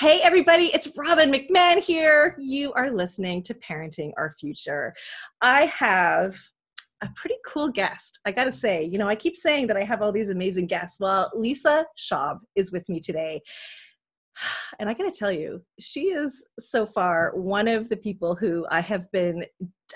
Hey, everybody, it's Robin McMahon here. You are listening to Parenting Our Future. I have a pretty cool guest. I got to say, you know, I keep saying that I have all these amazing guests. Well, Lisa Schab is with me today. And I got to tell you, she is so far one of the people who I have been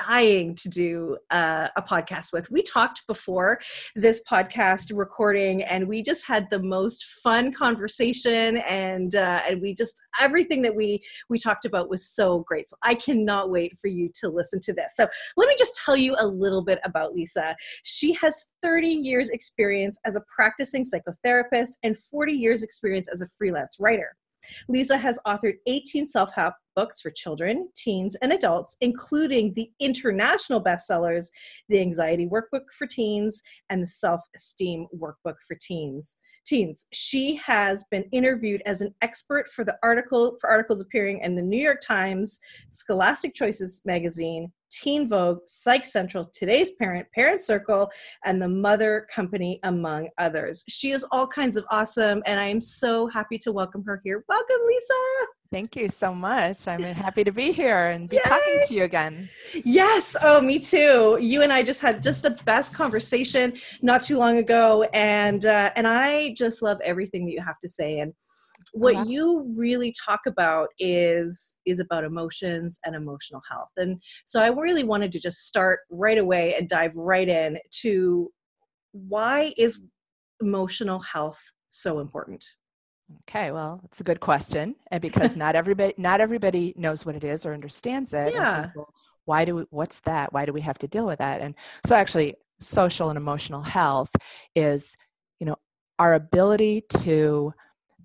dying to do uh, a podcast with. We talked before this podcast recording, and we just had the most fun conversation, and uh, and we just everything that we we talked about was so great. So I cannot wait for you to listen to this. So let me just tell you a little bit about Lisa. She has 30 years experience as a practicing psychotherapist and 40 years experience as a freelance writer. Lisa has authored 18 self help books for children, teens, and adults, including the international bestsellers, The Anxiety Workbook for Teens and The Self Esteem Workbook for Teens. Teens. She has been interviewed as an expert for the article for articles appearing in the New York Times, Scholastic Choices magazine, Teen Vogue, Psych Central, Today's Parent, Parent Circle, and the Mother Company, among others. She is all kinds of awesome, and I am so happy to welcome her here. Welcome, Lisa. Thank you so much. I'm happy to be here and be Yay. talking to you again. Yes. Oh, me too. You and I just had just the best conversation not too long ago, and uh, and I just love everything that you have to say. And what uh-huh. you really talk about is is about emotions and emotional health. And so I really wanted to just start right away and dive right in to why is emotional health so important? Okay, well, it's a good question, and because not everybody not everybody knows what it is or understands it. Yeah. So, well, why do we, what's that? Why do we have to deal with that? And so, actually, social and emotional health is, you know, our ability to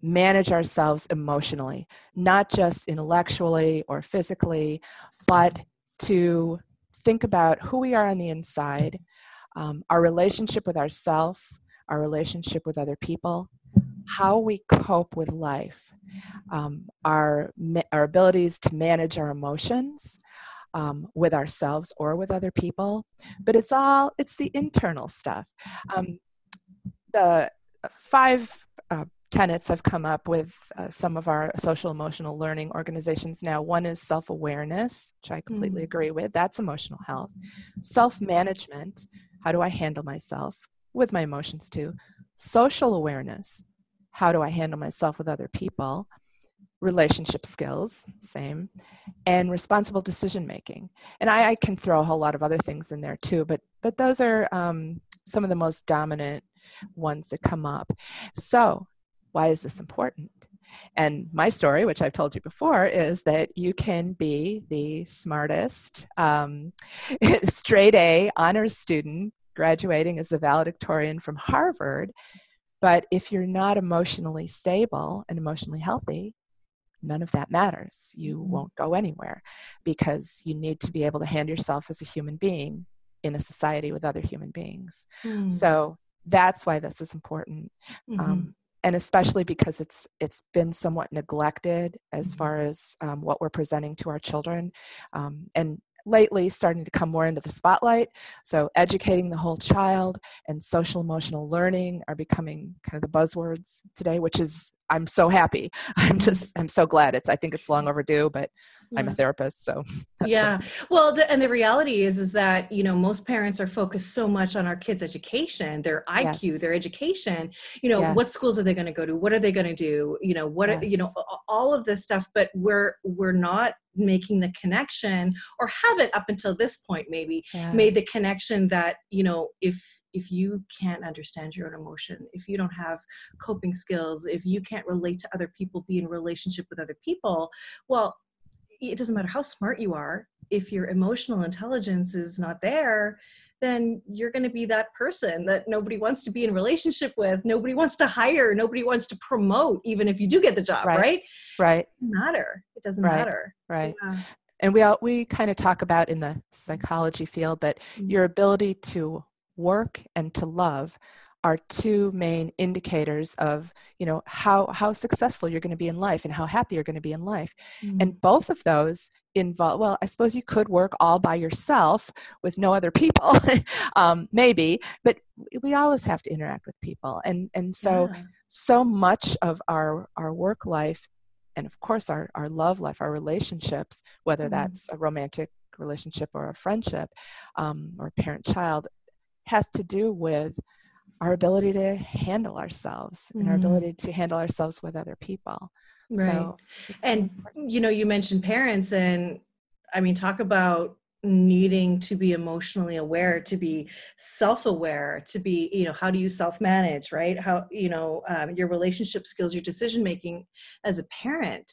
manage ourselves emotionally, not just intellectually or physically, but to think about who we are on the inside, um, our relationship with ourself, our relationship with other people, how we cope with life, um, our, our abilities to manage our emotions. Um, with ourselves or with other people but it's all it's the internal stuff um, the five tenets I've come up with uh, some of our social emotional learning organizations now. One is self awareness, which I completely mm. agree with. That's emotional health. Self management. How do I handle myself with my emotions too? Social awareness how do I handle myself with other people, relationship skills, same, and responsible decision making. And I, I, can throw a whole lot of other things in there too, but but those are um, some of the most dominant ones that come up. So, why is this important? And my story, which I've told you before, is that you can be the smartest, um, straight A honors student graduating as a valedictorian from Harvard but if you're not emotionally stable and emotionally healthy, none of that matters. You mm-hmm. won't go anywhere because you need to be able to hand yourself as a human being in a society with other human beings. Mm. So that's why this is important. Mm-hmm. Um, and especially because it's it's been somewhat neglected as mm-hmm. far as um, what we're presenting to our children um, and lately starting to come more into the spotlight. So, educating the whole child and social emotional learning are becoming kind of the buzzwords today, which is I'm so happy. I'm just I'm so glad. It's I think it's long overdue, but yeah. I'm a therapist, so yeah. Well, the, and the reality is is that you know most parents are focused so much on our kids' education, their IQ, yes. their education. You know, yes. what schools are they going to go to? What are they going to do? You know, what yes. you know, all of this stuff. But we're we're not making the connection, or haven't up until this point maybe yeah. made the connection that you know if if you can't understand your own emotion, if you don't have coping skills, if you can't relate to other people, be in relationship with other people, well, it doesn't matter how smart you are. If your emotional intelligence is not there, then you're going to be that person that nobody wants to be in relationship with nobody wants to hire nobody wants to promote even if you do get the job right right, right. it doesn't matter it doesn't right. matter right yeah. and we all, we kind of talk about in the psychology field that Mm-hmm. your ability to work and to love are two main indicators of you know how how successful you're going to be in life and how happy you're going to be in life Mm-hmm. and both of those involve well i suppose you could work all by yourself with no other people um, maybe but we always have to interact with people and and so Yeah. so much of our our work life and of course our our love life our relationships whether Mhm. that's a romantic relationship or a friendship um, or parent child has to do with our ability to handle ourselves and our Mhm. ability to handle ourselves with other people right so so and important. you know you mentioned parents and i mean talk about needing to be emotionally aware to be self-aware to be you know how do you self-manage right how you know um, your relationship skills your decision making as a parent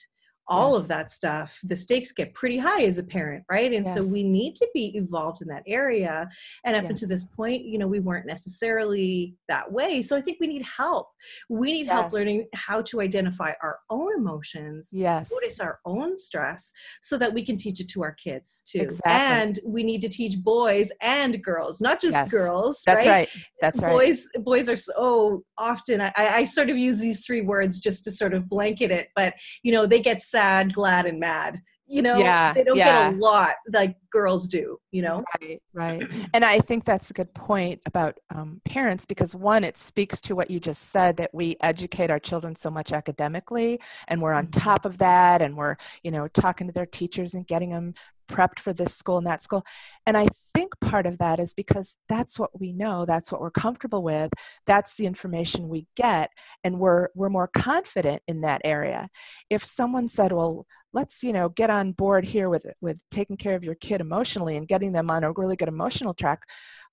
all of that stuff the stakes get pretty high as a parent right and so we need to be evolved in that area and up until this point you know we weren't necessarily that way so i think we need help we need help learning how to identify our own emotions yes notice our own stress so that we can teach it to our kids too. Exactly. And we need to teach boys and girls, not just Yes. girls. that's right, that's right Boys, boys are so often. I, I sort of use these three words just to sort of blanket it, but you know they get sad, glad, and mad. You know, Yeah, they don't yeah. get a lot like girls do. You know, Right, right. And I think that's a good point about um, parents because, one, it speaks to what you just said that we educate our children so much academically and we're on Mhm. top of that and we're, you know, talking to their teachers and getting them prepped for this school and that school. And I think part of that is because that's what we know, that's what we're comfortable with, that's the information we get, and we're, we're more confident in that area. If someone said, well, let's you know get on board here with with taking care of your kid emotionally and getting them on a really good emotional track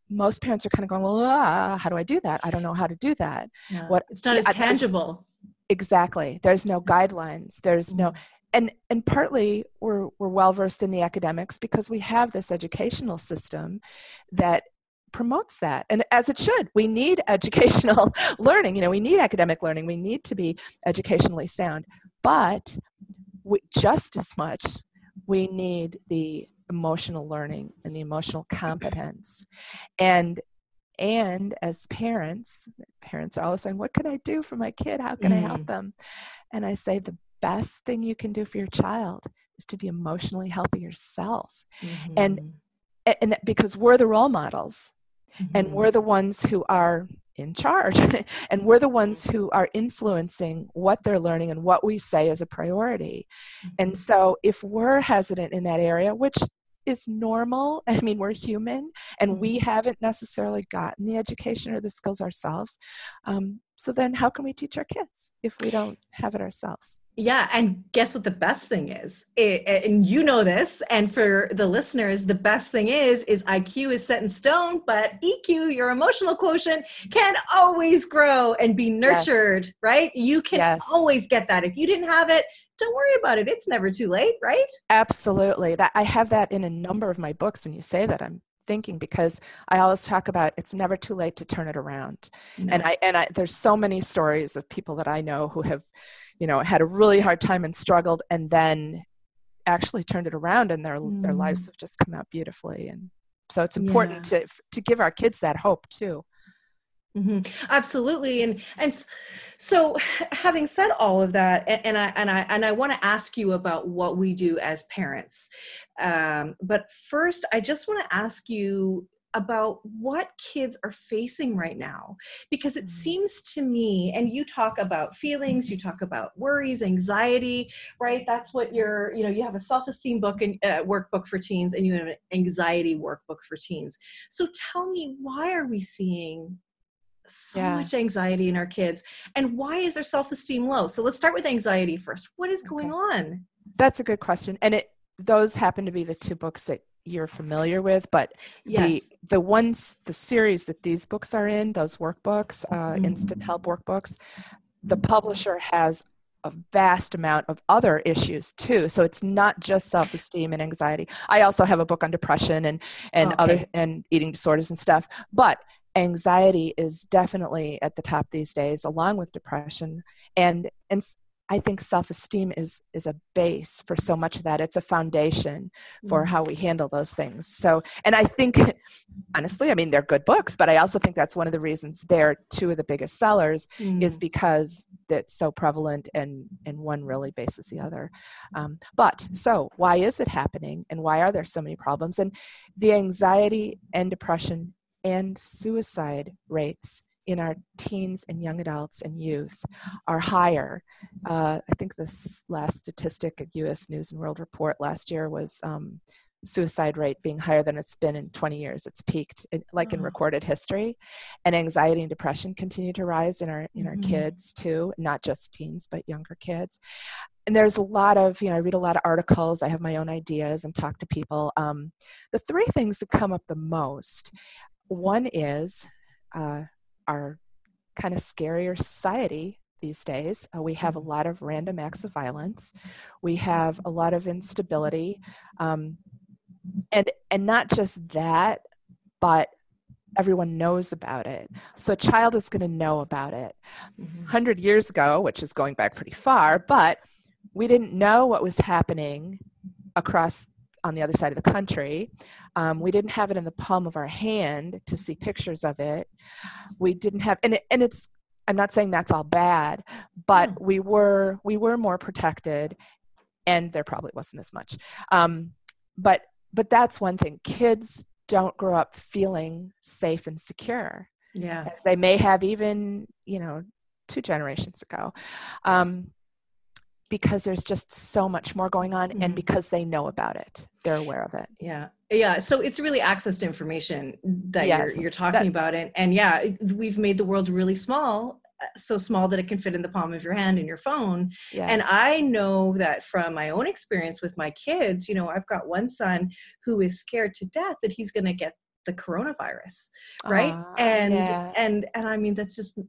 most parents are kind of going well ah, how do i do that? I don't know how to do that. Yeah. What- it's not as tangible. exactly. There's no guidelines. There's no Mhm. and and partly we're we're well versed in the academics because we have this educational system that promotes that. And as it should we need educational learning. You know we need academic learning. We need to be educationally sound. But we, just as much we need the emotional learning and the emotional competence. And and as parents parents are always saying what can i do for my kid? How can i help Mm. them? And i say the best thing you can do for your child is to be emotionally healthy yourself. And- Mhm. A- and that, because we're the role models and Mhm. we're the ones who are in charge and we're the ones who are influencing what they're learning and what we say is a priority. And so if we're hesitant in that area which is normal i mean we're human and we haven't necessarily gotten the education or the skills ourselves um, so then how can we teach our kids if we don't have it ourselves Yeah, and guess what the best thing is? It, and you know this, and for the listeners, the best thing is is IQ is set in stone, but EQ, your emotional quotient, can always grow and be nurtured, right? You can Yes. always get that. If you didn't have it, don't worry about it. It's never too late, right? Absolutely. That I have that in a number of my books when you say that I'm thinking because I always talk about it's never too late to turn it around. And I and I there's so many stories of people that I know who have, you know, had a really hard time and struggled and then actually turned it around and their their Mm. lives have just come out beautifully and so it's important to to give our kids that hope too. Hmm Absolutely, and and so having said all of that, a- and I and I and I want to ask you about what we do as parents, um, but first, I just want to ask you about what kids are facing right now because it Mm. seems to me and you talk about feelings you talk about worries anxiety right? That's what you're you know you have a self-esteem book and uh, workbook for teens and you have an anxiety workbook for teens. So tell me why are we seeing so Yeah. much anxiety in our kids and why is their self-esteem low so let's start with anxiety first what is going Okay. on That's a good question. And it those happen to be the two books that you're familiar with, but yes the the ones the series that these books are in those workbooks uh, Mhm. instant help workbooks the publisher has a vast amount of other issues too so it's not just self-esteem and anxiety i also have a book on depression and and other and eating disorders and stuff but anxiety is definitely at the top these days along with depression and and I think self-esteem is is a base for so much of that. It's a foundation for mm. how we handle those things. So, and I think honestly, I mean they're good books, but I also think that's one of the reasons they're two of the biggest sellers mm. is because it's so prevalent and and one really bases the other. Um, but so why is it happening, and why are there so many problems? And the anxiety and depression and suicide rates in our teens and young adults and youth are higher. Uh, I think this last statistic at U.S. News and World Report last year was um, suicide rate being higher than it's been in 20 years. It's peaked, in, like in mm. recorded history, and anxiety and depression continue to rise in our in our mm-hmm. kids too, not just teens but younger kids. And there's a lot of you know I read a lot of articles. I have my own ideas and talk to people. Um, the three things that come up the most. One is uh, our kind of scarier society these days. Uh, we have a mm-hmm. lot of random acts of violence. We have a lot of instability, um, and and not just that, but everyone knows about it. So a child is going to know about it. Mm-hmm. Hundred years ago, which is going back pretty far, but we didn't know what was happening across on the other side of the country. Um, we didn't have it in the palm of our hand to see pictures of it. We didn't have, and it, and it's. I'm not saying that's all bad, but we were we were more protected, and there probably wasn't as much. Um, but but that's one thing. Kids don't grow up feeling safe and secure. Yeah, as they may have even you know two generations ago. Um, because there's just so much more going on mm-hmm. and because they know about it they're aware of it yeah yeah so it's really access to information that yes, you're, you're talking that, about it and yeah we've made the world really small uh, so small that it can fit in the palm of your hand in your phone yes. and i know that from my own experience with my kids you know i've got one son who is scared to death that he's going to get the coronavirus right uh, and yeah. and and i mean that's just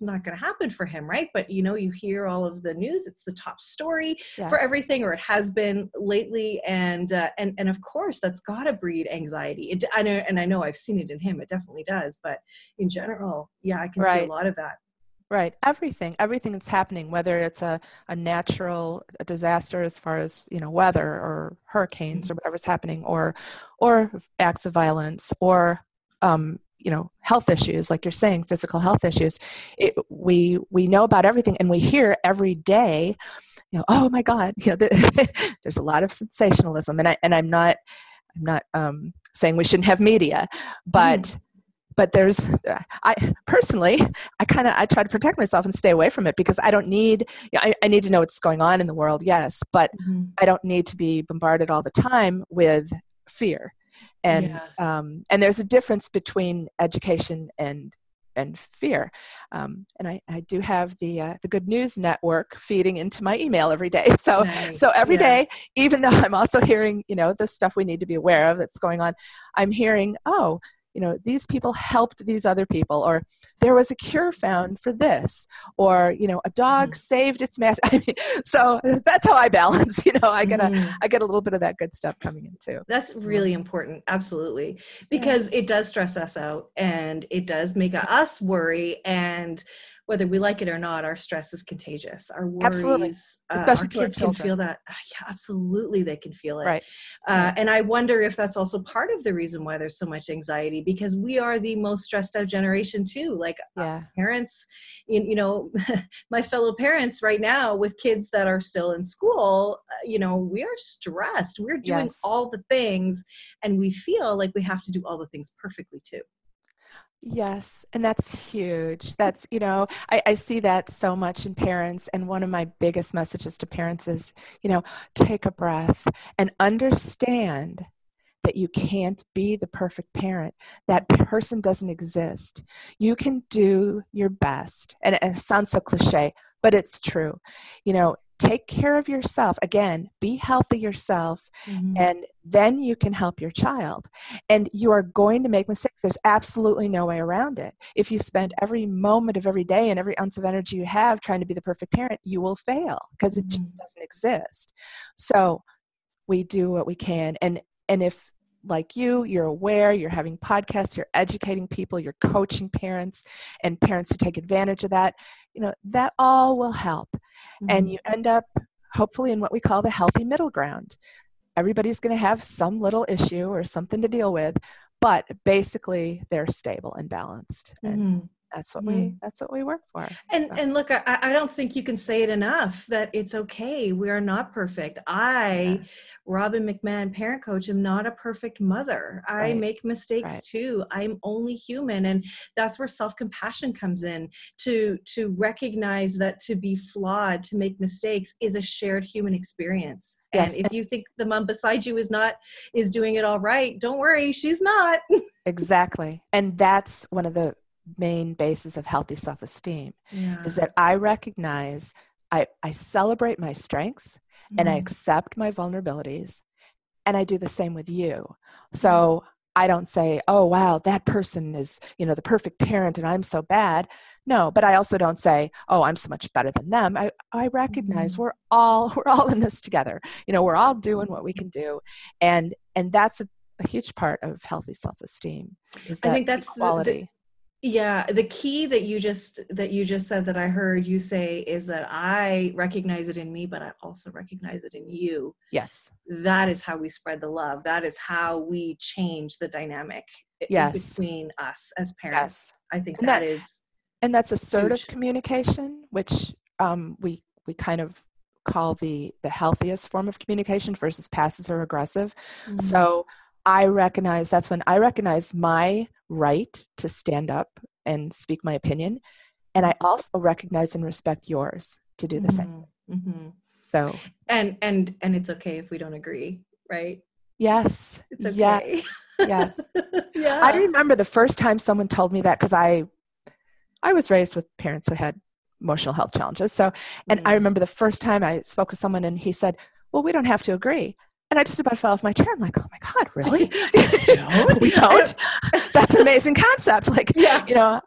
not going to happen for him right but you know you hear all of the news it's the top story yes. for everything or it has been lately and uh, and and of course that's got to breed anxiety it, i know and i know i've seen it in him it definitely does but in general yeah i can right. see a lot of that Right. Everything, everything that's happening, whether it's a, a natural disaster as far as, you know, weather or hurricanes or mm-hmm. whatever's happening, or or acts of violence or um, you know, health issues, like you're saying, physical health issues. It, we we know about everything and we hear every day, you know, oh my God, you know, the, there's a lot of sensationalism. And I and I'm not I'm not um, saying we shouldn't have media, but mm but there's i personally i kind of i try to protect myself and stay away from it because i don't need you know, I, I, need to know what's going on in the world yes but mm-hmm. i don't need to be bombarded all the time with fear and yes. um, and there's a difference between education and and fear. Um, and I, I do have the uh, the Good News Network feeding into my email every day. So nice. so every yeah. day, even though I'm also hearing you know the stuff we need to be aware of that's going on, I'm hearing oh you know these people helped these other people or there was a cure found for this or you know a dog mm-hmm. saved its master I mean, so that's how i balance you know i get mm-hmm. a i get a little bit of that good stuff coming in too that's really important absolutely because yeah. it does stress us out and it does make us worry and whether we like it or not, our stress is contagious. Our worries, absolutely. Uh, our kids can feel that. Uh, yeah, absolutely, they can feel it. Right. Uh. And I wonder if that's also part of the reason why there's so much anxiety because we are the most stressed out generation too. Like uh, yeah. parents, you, you know, my fellow parents right now with kids that are still in school, uh, you know, we are stressed. We're doing yes. all the things, and we feel like we have to do all the things perfectly too. Yes, and that's huge. That's, you know, I, I, see that so much in parents. And one of my biggest messages to parents is, you know, take a breath and understand that you can't be the perfect parent. That person doesn't exist. You can do your best. And it sounds so cliche, but it's true. You know, take care of yourself. Again be healthy yourself mm-hmm. and then you can help your child. And you are going to make mistakes. There's absolutely no way around it. If you spend every moment of every day and every ounce of energy you have trying to be the perfect parent you will fail because it mm-hmm. just doesn't exist. So we do what we can. And and if like you, you're aware, you're having podcasts, you're educating people, you're coaching parents and parents to take advantage of that, you know, that all will help. Mm-hmm. And you end up hopefully in what we call the healthy middle ground. Everybody's going to have some little issue or something to deal with, but basically they're stable and balanced. Mm-hmm that's what we that's what we work for and so. and look I, I don't think you can say it enough that it's okay we are not perfect i yeah. robin mcmahon parent coach am not a perfect mother i make mistakes right. too i'm only human and that's where self-compassion comes in to to recognize that to be flawed to make mistakes is a shared human experience yes. and if you think the mom beside you is not is doing it all right don't worry she's not exactly and that's one of the main basis of healthy self esteem yeah. is that I recognize, I, I celebrate my strengths mm. and I mm-hmm. accept my vulnerabilities. And I do the same with you. So mm-hmm. I don't say, oh, wow, that person is, you know, the perfect parent and I'm so bad. No, but I also don't say, oh, I'm so much better than them. I, I recognize mm. we're all, we're all in this together. You know, we're all doing what we can do. And, and that's a, a huge part of healthy self-esteem. I think that's quality. The, the, yeah the key that you just that you just said that i heard you say is that i recognize it in me but i also recognize it in you yes That yes. is how we spread the love that is how we change the dynamic yes. between us as parents yes. i think that, that is and that's assertive huge. communication which um, we we kind of call the the healthiest form of communication versus passive or aggressive mm-hmm. so I recognize that's when I recognize my right to stand up and speak my opinion. And I also recognize and respect yours to do the mm-hmm. same. Mm-hmm. So, and, and, and it's okay if we don't agree, right? Yes. It's okay. Yes. Yes. yeah. I remember the first time someone told me that because I, I was raised with parents who had emotional health challenges. So, and mm-hmm. I remember the first time I spoke with someone and he said, well, we don't have to agree. And I just about fell off my chair. I'm like, oh my God, really? we don't? That's an amazing concept. Like, yeah. you know,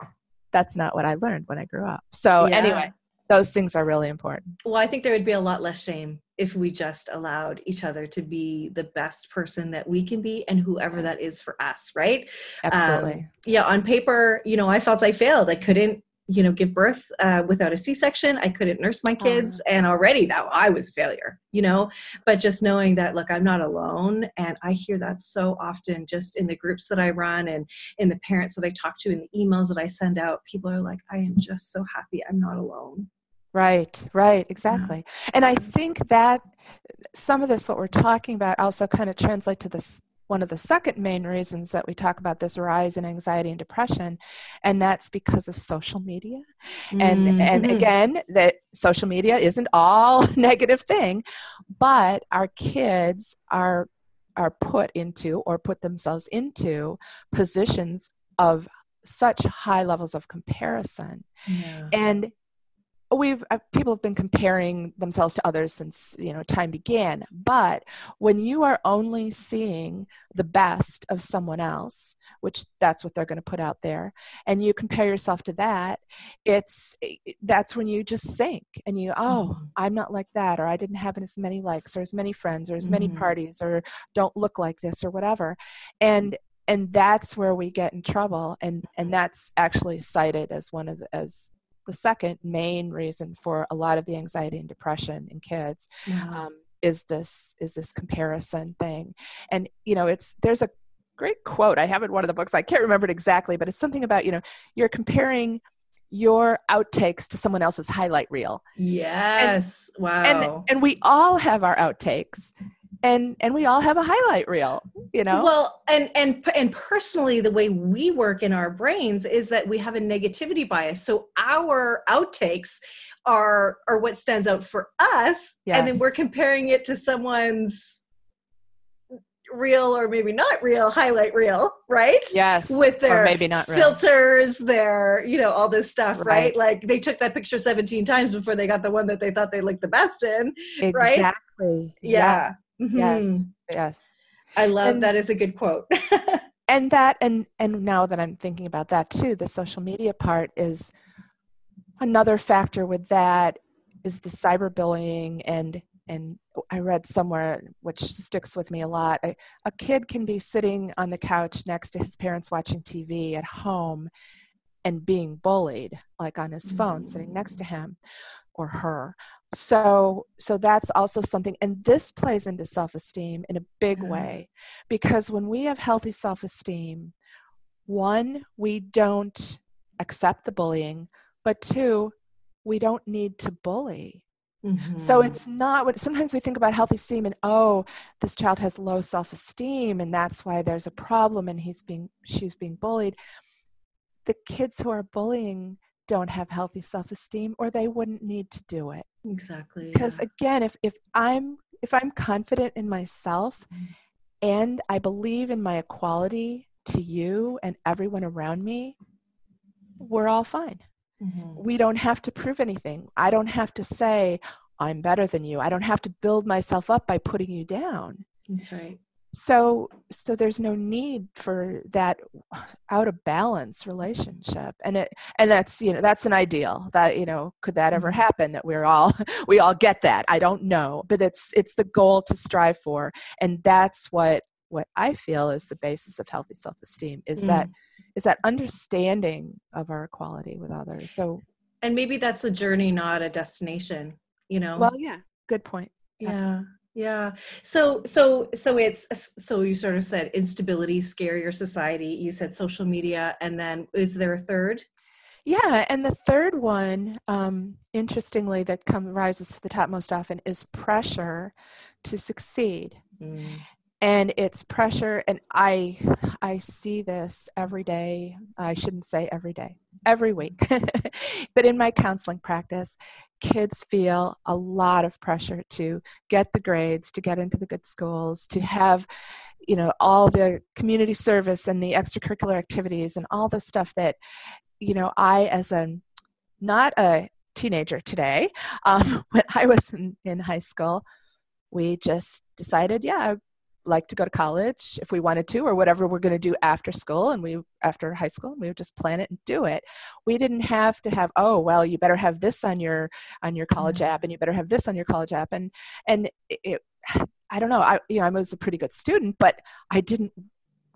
that's not what I learned when I grew up. So, yeah. anyway, those things are really important. Well, I think there would be a lot less shame if we just allowed each other to be the best person that we can be and whoever that is for us, right? Absolutely. Um, yeah, on paper, you know, I felt I failed. I couldn't you know give birth uh, without a c-section i couldn't nurse my kids and already that i was a failure you know? But just knowing that look i'm not alone and i hear that so often just in the groups that i run and in the parents that i talk to in the emails that i send out people are like i am just so happy i'm not alone. Right, right, exactly. And I think that some of this, what we're talking about, also kind of translate to this one of the second main reasons that we talk about this rise in anxiety and depression and that's because of social media mm-hmm. and and mm-hmm. again that social media isn't all negative thing but our kids are are put into or put themselves into positions of such high levels of comparison yeah. and we've uh, people have been comparing themselves to others since you know time began but when you are only seeing the best of someone else which that's what they're going to put out there and you compare yourself to that it's that's when you just sink and you oh mm-hmm. i'm not like that or i didn't have as many likes or as many friends or as mm-hmm. many parties or don't look like this or whatever and and that's where we get in trouble and and that's actually cited as one of the, as the second main reason for a lot of the anxiety and depression in kids um, is this is this comparison thing. And you know it's there's a great quote i have in one of the books i can't remember it exactly but it's something about you know you're comparing your outtakes to someone else's highlight reel. Yes. and, wow. and and we all have our outtakes and and we all have a highlight reel you know well and and and personally the way we work in our brains is that we have a negativity bias so our outtakes are are what stands out for us yes. and then we're comparing it to someone's real or maybe not real highlight reel, right? Yes. With their or maybe not real. filters, their, you know, all this stuff, right. right. Like they took that picture 17 times before they got the one that they thought they looked the best in. Right. Exactly. Right? Yeah. Mm-hmm. Yes. Yes. I love and, that is a good quote. and that and and now that I'm thinking about that too, the social media part is another factor with that is the cyberbullying and and I read somewhere, which sticks with me a lot. A, a kid can be sitting on the couch next to his parents watching TV at home and being bullied, like on his phone, mm-hmm. sitting next to him or her. So, so that's also something, and this plays into self-esteem in a big yeah. way, because when we have healthy self-esteem, one, we don't accept the bullying, but two, we don't need to bully Mm-hmm. So it's not what sometimes we think about healthy esteem and oh, this child has low self-esteem and that's why there's a problem and he's being she's being bullied. The kids who are bullying don't have healthy self-esteem or they wouldn't need to do it. Exactly. Because yeah. again, if if I'm if I'm confident in myself mm-hmm. and I believe in my equality to you and everyone around me, we're all fine. Mm-hmm. We don't have to prove anything. I don't have to say, I'm better than you. I don't have to build myself up by putting you down. That's right. So so there's no need for that out of balance relationship. And it and that's you know that's an ideal. That you know could that ever mm-hmm. happen that we're all we all get that. I don't know, but it's it's the goal to strive for and that's what what I feel is the basis of healthy self-esteem is mm. that is that understanding of our equality with others. So and maybe that's a journey not a destination, you know. Well, yeah. Good point. Yeah. Absolutely. Yeah. So so so it's so you sort of said instability scare your society. You said social media and then is there a third? Yeah, and the third one, um, interestingly, that come rises to the top most often is pressure to succeed. Mm and it's pressure and i i see this every day. I shouldn't say every day every week. But in my counseling practice kids feel a lot of pressure to get the grades to get into the good schools to have you know all the community service and the extracurricular activities and all the stuff that you know i as a not a teenager today um, when i was in, in high school we just decided yeah like to go to college if we wanted to or whatever we're going to do after school and we after high school we would just plan it and do it we didn't have to have oh well you better have this on your on your college mm-hmm. app and you better have this on your college app and and it, i don't know i you know i was a pretty good student but i didn't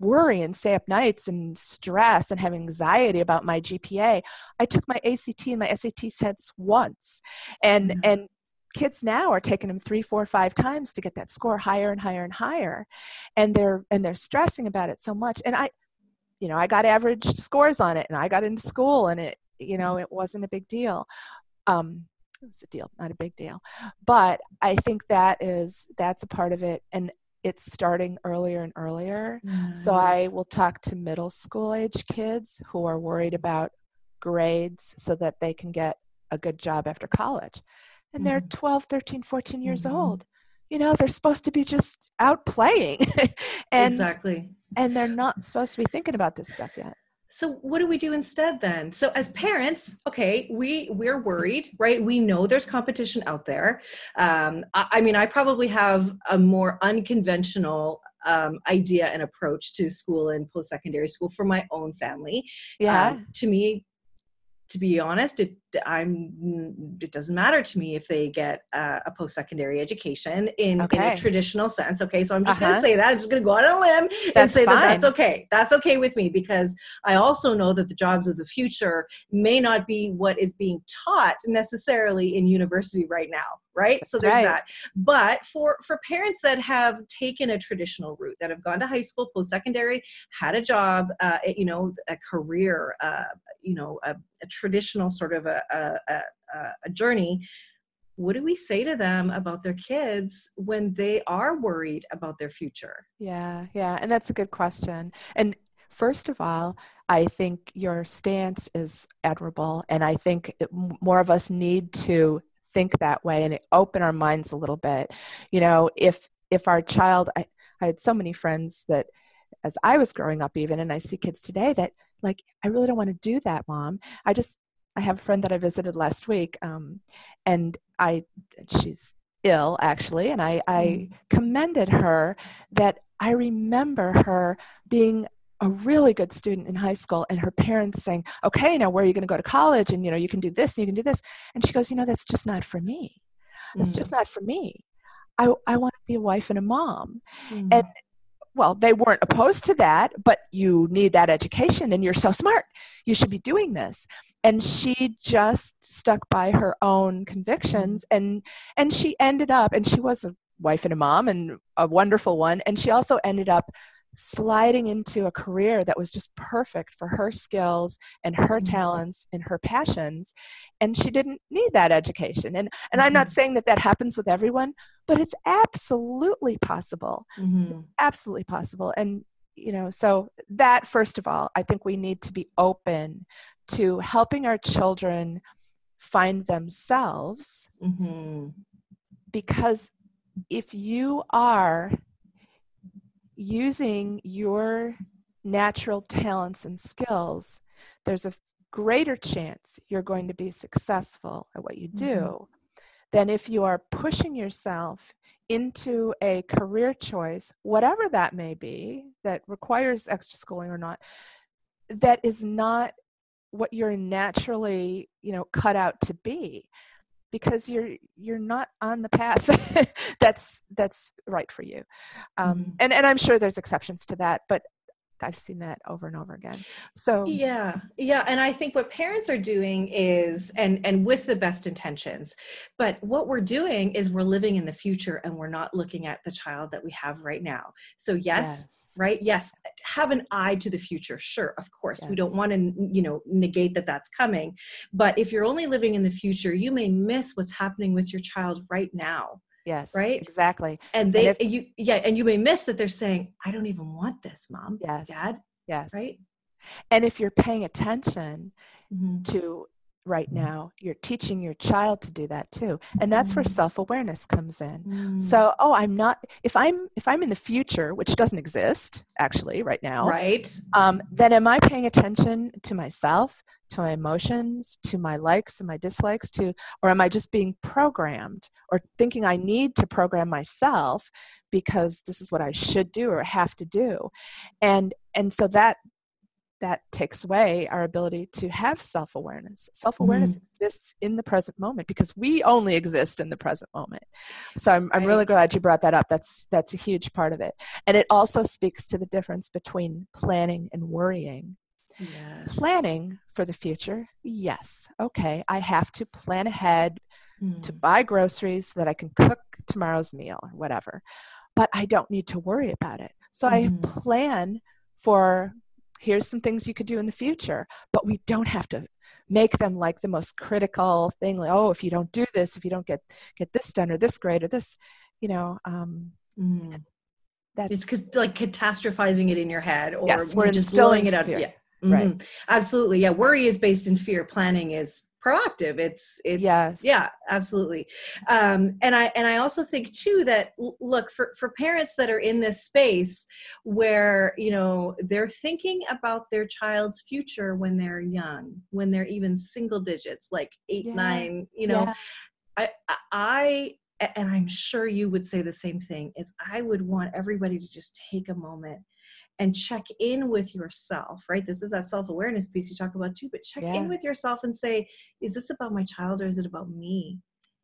worry and stay up nights and stress and have anxiety about my GPA. I took my ACT and my SAT tests once, and mm-hmm. and kids now are taking them three four five times to get that score higher and higher and higher and they're and they're stressing about it so much. And i you know i got average scores on it and i got into school and it you know it wasn't a big deal. Um it was a deal not a big deal. But i think that is that's a part of it and it's starting earlier and earlier. Nice. so i will talk to middle school age kids who are worried about grades so that they can get a good job after college and they're mm-hmm. 12 13 14 years mm-hmm. old. You know they're supposed to be just out playing and exactly. and they're not supposed to be thinking about this stuff yet. So what do we do instead then? So as parents okay we we're worried right? We know there's competition out there. Um, I, I, mean i probably have a more unconventional um, idea and approach to school and post-secondary school for my own family. Yeah. Um, to me to be honest, it I'm it doesn't matter to me if they get uh, a post secondary education in, okay. in a traditional sense. Okay, so I'm just uh-huh. going to say that I'm just going to go out on a limb that's and say fine. that that's okay. That's okay with me because I also know that the jobs of the future may not be what is being taught necessarily in university right now right? So there's right. that. But for for parents that have taken a traditional route that have gone to high school post secondary had a job uh, you know a career uh, you know a, a, traditional sort of a, a, a journey what do we say to them about their kids when they are worried about their future? Yeah yeah and that's a good question. And first of all i think your stance is admirable and i think more of us need to think that way and it open our minds a little bit you know if if our child I, I had so many friends that as i was growing up even and i see kids today that like i really don't want to do that mom i just i have a friend that i visited last week um, and i she's ill actually and i i mm. commended her that i remember her being a really good student in high school and her parents saying okay now where are you going to go to college and you know you can do this and you can do this and she goes you know that's just not for me it's mm. just not for me I, I want to be a wife and a mom. Mm. And well, they weren't opposed to that, but you need that education and you're so smart. You should be doing this. And she just stuck by her own convictions and and she ended up and she was a wife and a mom and a wonderful one and she also ended up sliding into a career that was just perfect for her skills and her Mhm. talents and her passions and she didn't need that education and and I'm not Mhm. saying that that happens with everyone but it's absolutely possible Mhm. absolutely possible and you know so that first of all i think we need to be open to helping our children find themselves Mhm. because if you are using your natural talents and skills there's a greater chance you're going to be successful at what you do mm-hmm. than if you are pushing yourself into a career choice, whatever that may be, that requires extra schooling or not, that is not what you're naturally, you know, cut out to be because you're you're not on the path that's that's right for you um, Mhm. and and i'm sure there's exceptions to that but i've seen that over and over again. So yeah yeah and i think what parents are doing is and and with the best intentions but what we're doing is we're living in the future and we're not looking at the child that we have right now. So yes, Yes. right yes have an eye to the future sure of course we don't want to you know negate that that's coming but if you're only living in the future you may miss what's happening with your child right now yes right? exactly and they if- you yeah and you may miss that they're saying i don't even want this mom yes dad yes right and if you're paying attention Mhm. to right now you're teaching your child to do that too and that's where Mhm. self-awareness comes in Mm. so oh i'm not if i'm if i'm in the future which doesn't exist actually right now right um, then am i paying attention to myself to my emotions to my likes and my dislikes to or am i just being programmed or thinking i need to program myself because this is what i should do or have to do and and so that that takes away our ability to have self-awareness. Self-awareness exists in the present moment because we only exist in the present moment. So i'm, I'm really glad you brought that up. That's that's a huge part of it. And it also speaks to the difference between planning and worrying. Yes. Planning for the future? Yes. Okay i have to plan ahead Mm. to buy groceries so that I can cook tomorrow's meal or whatever. But I don't need to worry about it. So Mhm. I plan for here's some things you could do in the future, but we don't have to make them like the most critical thing like oh if you don't do this if you don't get get this done or this grade or this you know um Mm. that's it's like catastrophizing it in your head or Yes, we're just instilling blowing it out fear. yeah Right. Mhm. absolutely yeah worry is based in fear planning is proactive it's it's Yes. yeah absolutely um and i and i also think too that look for for parents that are in this space where you know they're thinking about their child's future when they're young when they're even single digits like eight Yeah. nine you know Yeah. I, I, I- and I'm sure you would say the same thing, is I would want everybody to just take a moment and check in with yourself, right? This is that self awareness piece you talk about too, but check Yeah. in with yourself and say, is this about my child or is it about me?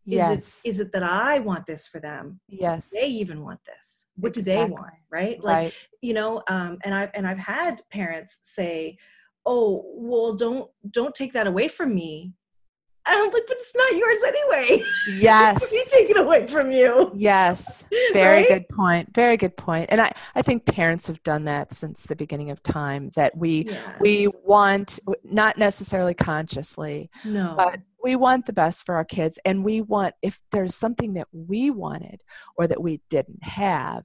Is yes It, is it that I want this for them? yes They even want this. What do they want? Right? Like, right you know, um, and I've and I've had parents say, "Oh, well, don't don't take that away from me." And I'm like, "But it's not yours anyway." yes be taken away from you. Yes, very Right? good point. Very good point. And I, I think parents have done that since the beginning of time that we we want not necessarily consciously, no. but we want the best for our kids and we want if there's something that we wanted or that we didn't have,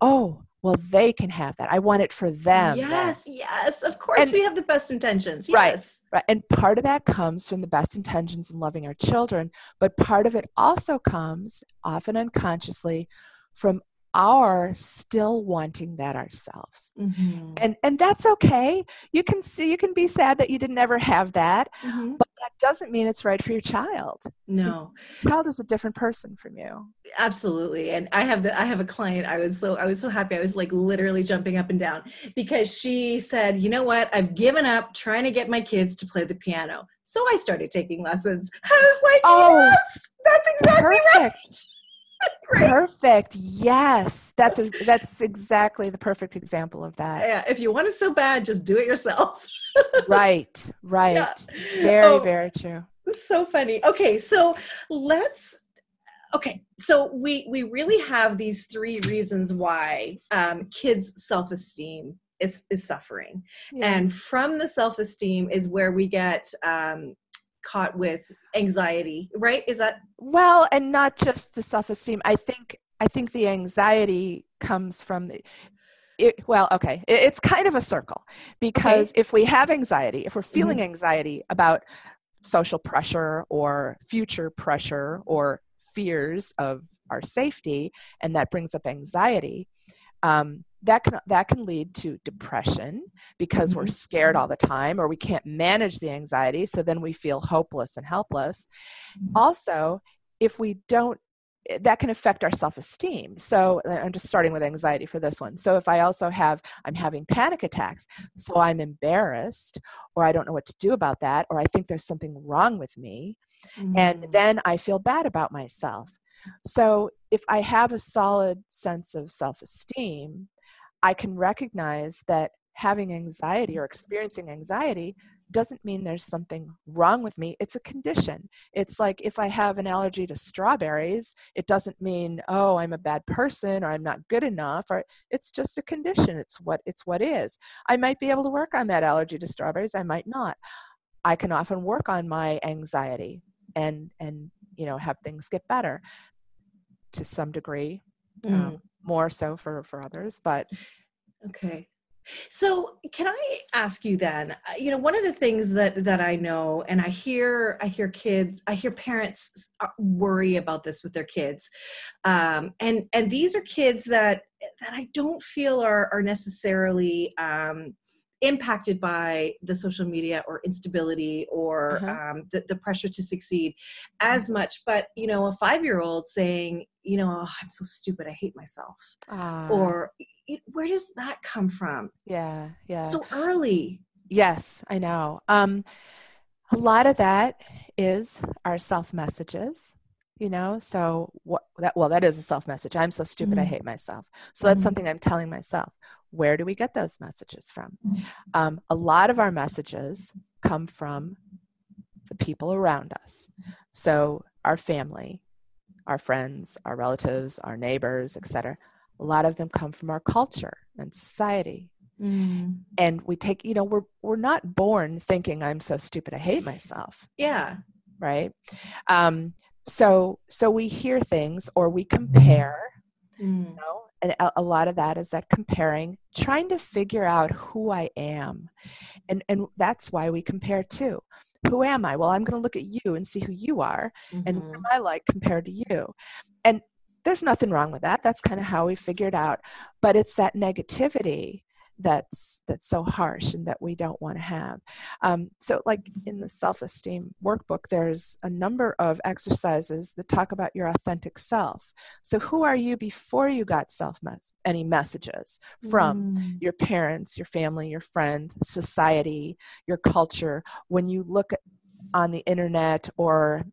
oh, well they can have that. I want it for them. then. yes, yes. Of course, And- we have the best intentions. Right. Yes. Right. And part of that comes from the best intentions in loving our children, but part of it also comes, often unconsciously, from our still wanting that ourselves. Mhm. And and that's okay. You can see you can be sad that you didn't ever have that, Mhm. but that doesn't mean it's right for your child. No. Your child is a different person from you. absolutely and i have the i have a client i was so i was so happy i was like literally jumping up and down because she said you know what i've given up trying to get my kids to play the piano so i started taking lessons i was like Oh, yes that's exactly right Perfect. Yes, that's a, that's exactly the perfect example of that. Yeah, if you want it so bad, just do it yourself. right. Right. Yeah. Very oh, very true. So funny. Okay, so let's okay so we we really have these three reasons why um, kids self-esteem is is suffering yeah. and from the self-esteem is where we get um, caught with anxiety right is that well and not just the self-esteem i think i think the anxiety comes from it, well okay it, it's kind of a circle because okay. if we have anxiety if we're feeling mm-hmm. anxiety about social pressure or future pressure or fears of our safety and that brings up anxiety um, that can that can lead to depression because mm-hmm. we're scared all the time or we can't manage the anxiety so then we feel hopeless and helpless mm-hmm. also if we don't eh, that can affect our self-esteem so uh, i'm just starting with anxiety for this one so if i also have i'm having panic attacks so i'm embarrassed or i don't know what to do about that or i think there's something wrong with me mm-hmm. and then i feel bad about myself so if I have a solid sense of self esteem, I can recognize that having anxiety or experiencing anxiety doesn't mean there's something wrong with me. It's a condition. It's like if I have an allergy to strawberries, it doesn't mean, oh, I'm a bad person or I'm not good enough or it's just a condition. It's what it's what is. I might be able to work on that allergy to strawberries, I might not. I can often work on my anxiety and and you know have things get better to some degree, um, mm. um, more so for for others. But okay. So can I ask you then? Uh, you know, one of the things that that I know, and I hear, I hear kids, I hear parents uh, worry about this with their kids, um, and and these are kids that that I don't feel are are necessarily um, impacted by the social media or instability or uh-huh. um, the, the pressure to succeed as mm-hmm. much. But you know a five year old saying you know oh, i'm so stupid i hate myself. Uh, or where does that come from? Yeah yeah. So early. Yes i know. Um a lot of that is our self messages you know so what that well that is a self message i'm so stupid mm-hmm. i hate myself so that's mm-hmm. something i'm telling myself where do we get those messages from? Mm-hmm. Um, a lot of our messages come from the people around us. So, our family, our friends, our relatives, our neighbors, etc. A lot of them come from our culture and society. Mm. And we take, you know, we're we're not born thinking I'm so stupid I hate myself. Yeah. Right? Um, so so we hear things or we compare mm. you know and a, lot of that is that comparing trying to figure out who i am. And and that's why we compare too. Who am i? Well i'm going to look at you and see who you are mm-hmm. and what am i like compared to you? And there's nothing wrong with that. That's kind of how we figured out. But it's that negativity that's that's so harsh and that we don't want to have. Um, so like in the self-esteem workbook there's a number of exercises that talk about your authentic self. So who are you before you got self mes- any messages from mm. your parents your family your friends society your culture? When you look on the internet or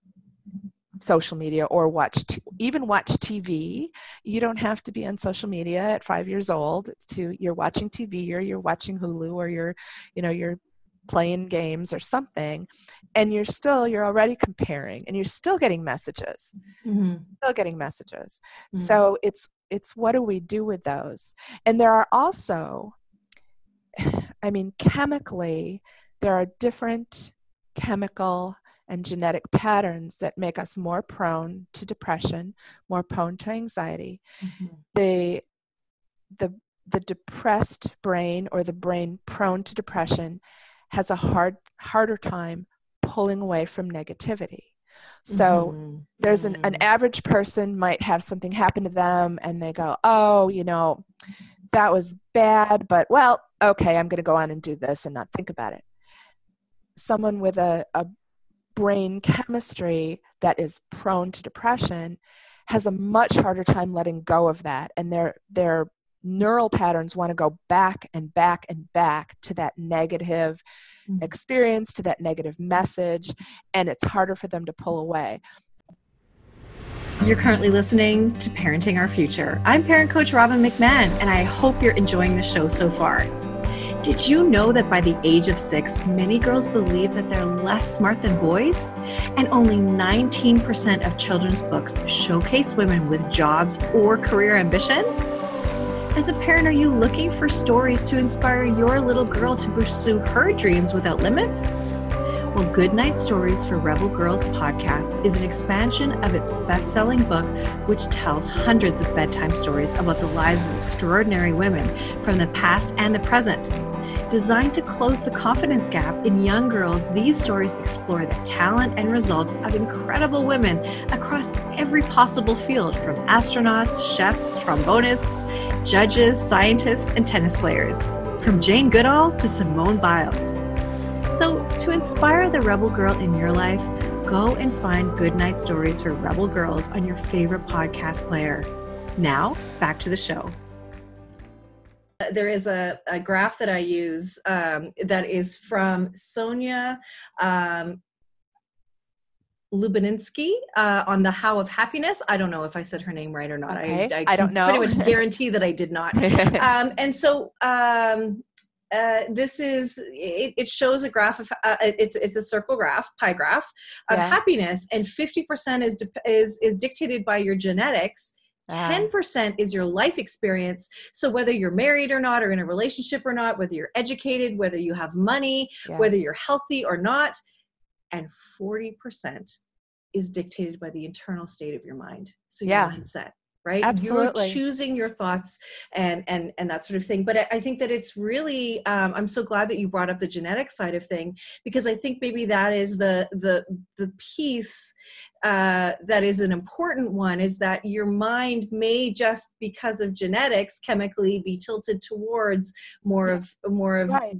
social media or watch t- even watch TV. You don't have to be on social media at 5 years old to you're watching TV or you're watching Hulu or you're you know you're playing games or something and you're still you're already comparing and you're still getting messages mm-hmm. still getting messages mm-hmm. so it's it's what do we do with those and there are also i mean chemically there are different chemical and genetic patterns that make us more prone to depression, more prone to anxiety. Mm-hmm. The, the, the depressed brain or the brain prone to depression has a hard, harder time pulling away from negativity. So mm-hmm. there's an, an mm-hmm. average person might have something happen to them and they go, oh, you know, that was bad, but well, okay, I'm going to go on and do this and not think about it. Someone with a, a brain chemistry that is prone to depression has a much harder time letting go of that and their their neural patterns want to go back and back and back to that negative mm-hmm. experience to that negative message and it's harder for them to pull away You're currently listening to Parenting Our Future. I'm parent coach Robin McMahon, and I hope you're enjoying the show so far. Did you know that by the age of six, many girls believe that they're less smart than boys? And only 19% of children's books showcase women with jobs or career ambition? As a parent, are you looking for stories to inspire your little girl to pursue her dreams without limits? Well, Goodnight Stories for Rebel Girls podcast is an expansion of its best selling book, which tells hundreds of bedtime stories about the lives of extraordinary women from the past and the present. Designed to close the confidence gap in young girls, these stories explore the talent and results of incredible women across every possible field from astronauts, chefs, trombonists, judges, scientists, and tennis players. From Jane Goodall to Simone Biles. So, to inspire the rebel girl in your life, go and find Goodnight Stories for Rebel Girls on your favorite podcast player. Now, back to the show there is a, a graph that I use um, that is from Sonia um, Lubaninsky uh, on the How of Happiness. I don't know if I said her name right or not. Okay. I, I, I don't know. Pretty much guarantee that I did not. um, and so um, uh, this is it, it, shows a graph of uh, it's it's a circle graph pie graph of yeah. happiness and 50% is is is dictated by your genetics 10% is your life experience. So, whether you're married or not, or in a relationship or not, whether you're educated, whether you have money, yes. whether you're healthy or not, and 40% is dictated by the internal state of your mind. So, your yeah. mindset right? Absolutely. you're choosing your thoughts and and and that sort of thing. But i think that it's really um, i'm so glad that you brought up the genetic side of thing because i think maybe that is the the the piece uh, that is an important one is that your mind may just because of genetics chemically be tilted towards more of more of right.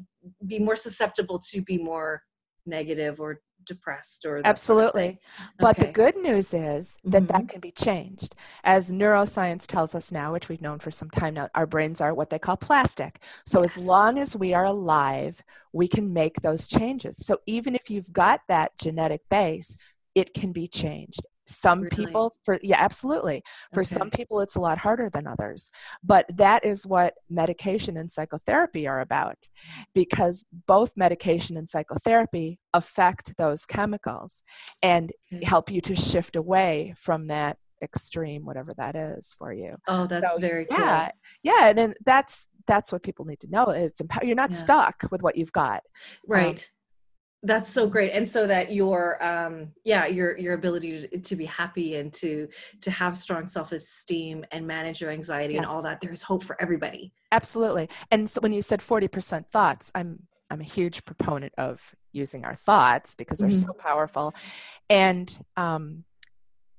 be more susceptible to be more negative or depressed or absolutely of but the good news is that mm-hmm. that can be changed. As neuroscience tells us now which we've known for some time now our brains are what they call plastic. So yes. as long as we are alive we can make those changes. So even if you've got that genetic base it can be changed some really? people for yeah absolutely for okay. some people it's a lot harder than others but that is what medication and psychotherapy are about because both medication and psychotherapy affect those chemicals and okay. help you to shift away from that extreme whatever that is for you oh that's so, very cool yeah yeah and then that's that's what people need to know it's empower you're not yeah. stuck with what you've got um, right um, that's so great and so that your um yeah your your ability to, to be happy and to to have strong self-esteem and manage your anxiety yes. and all that there's hope for everybody absolutely and so when you said 40% thoughts i'm i'm a huge proponent of using our thoughts because they're mm-hmm. so powerful and um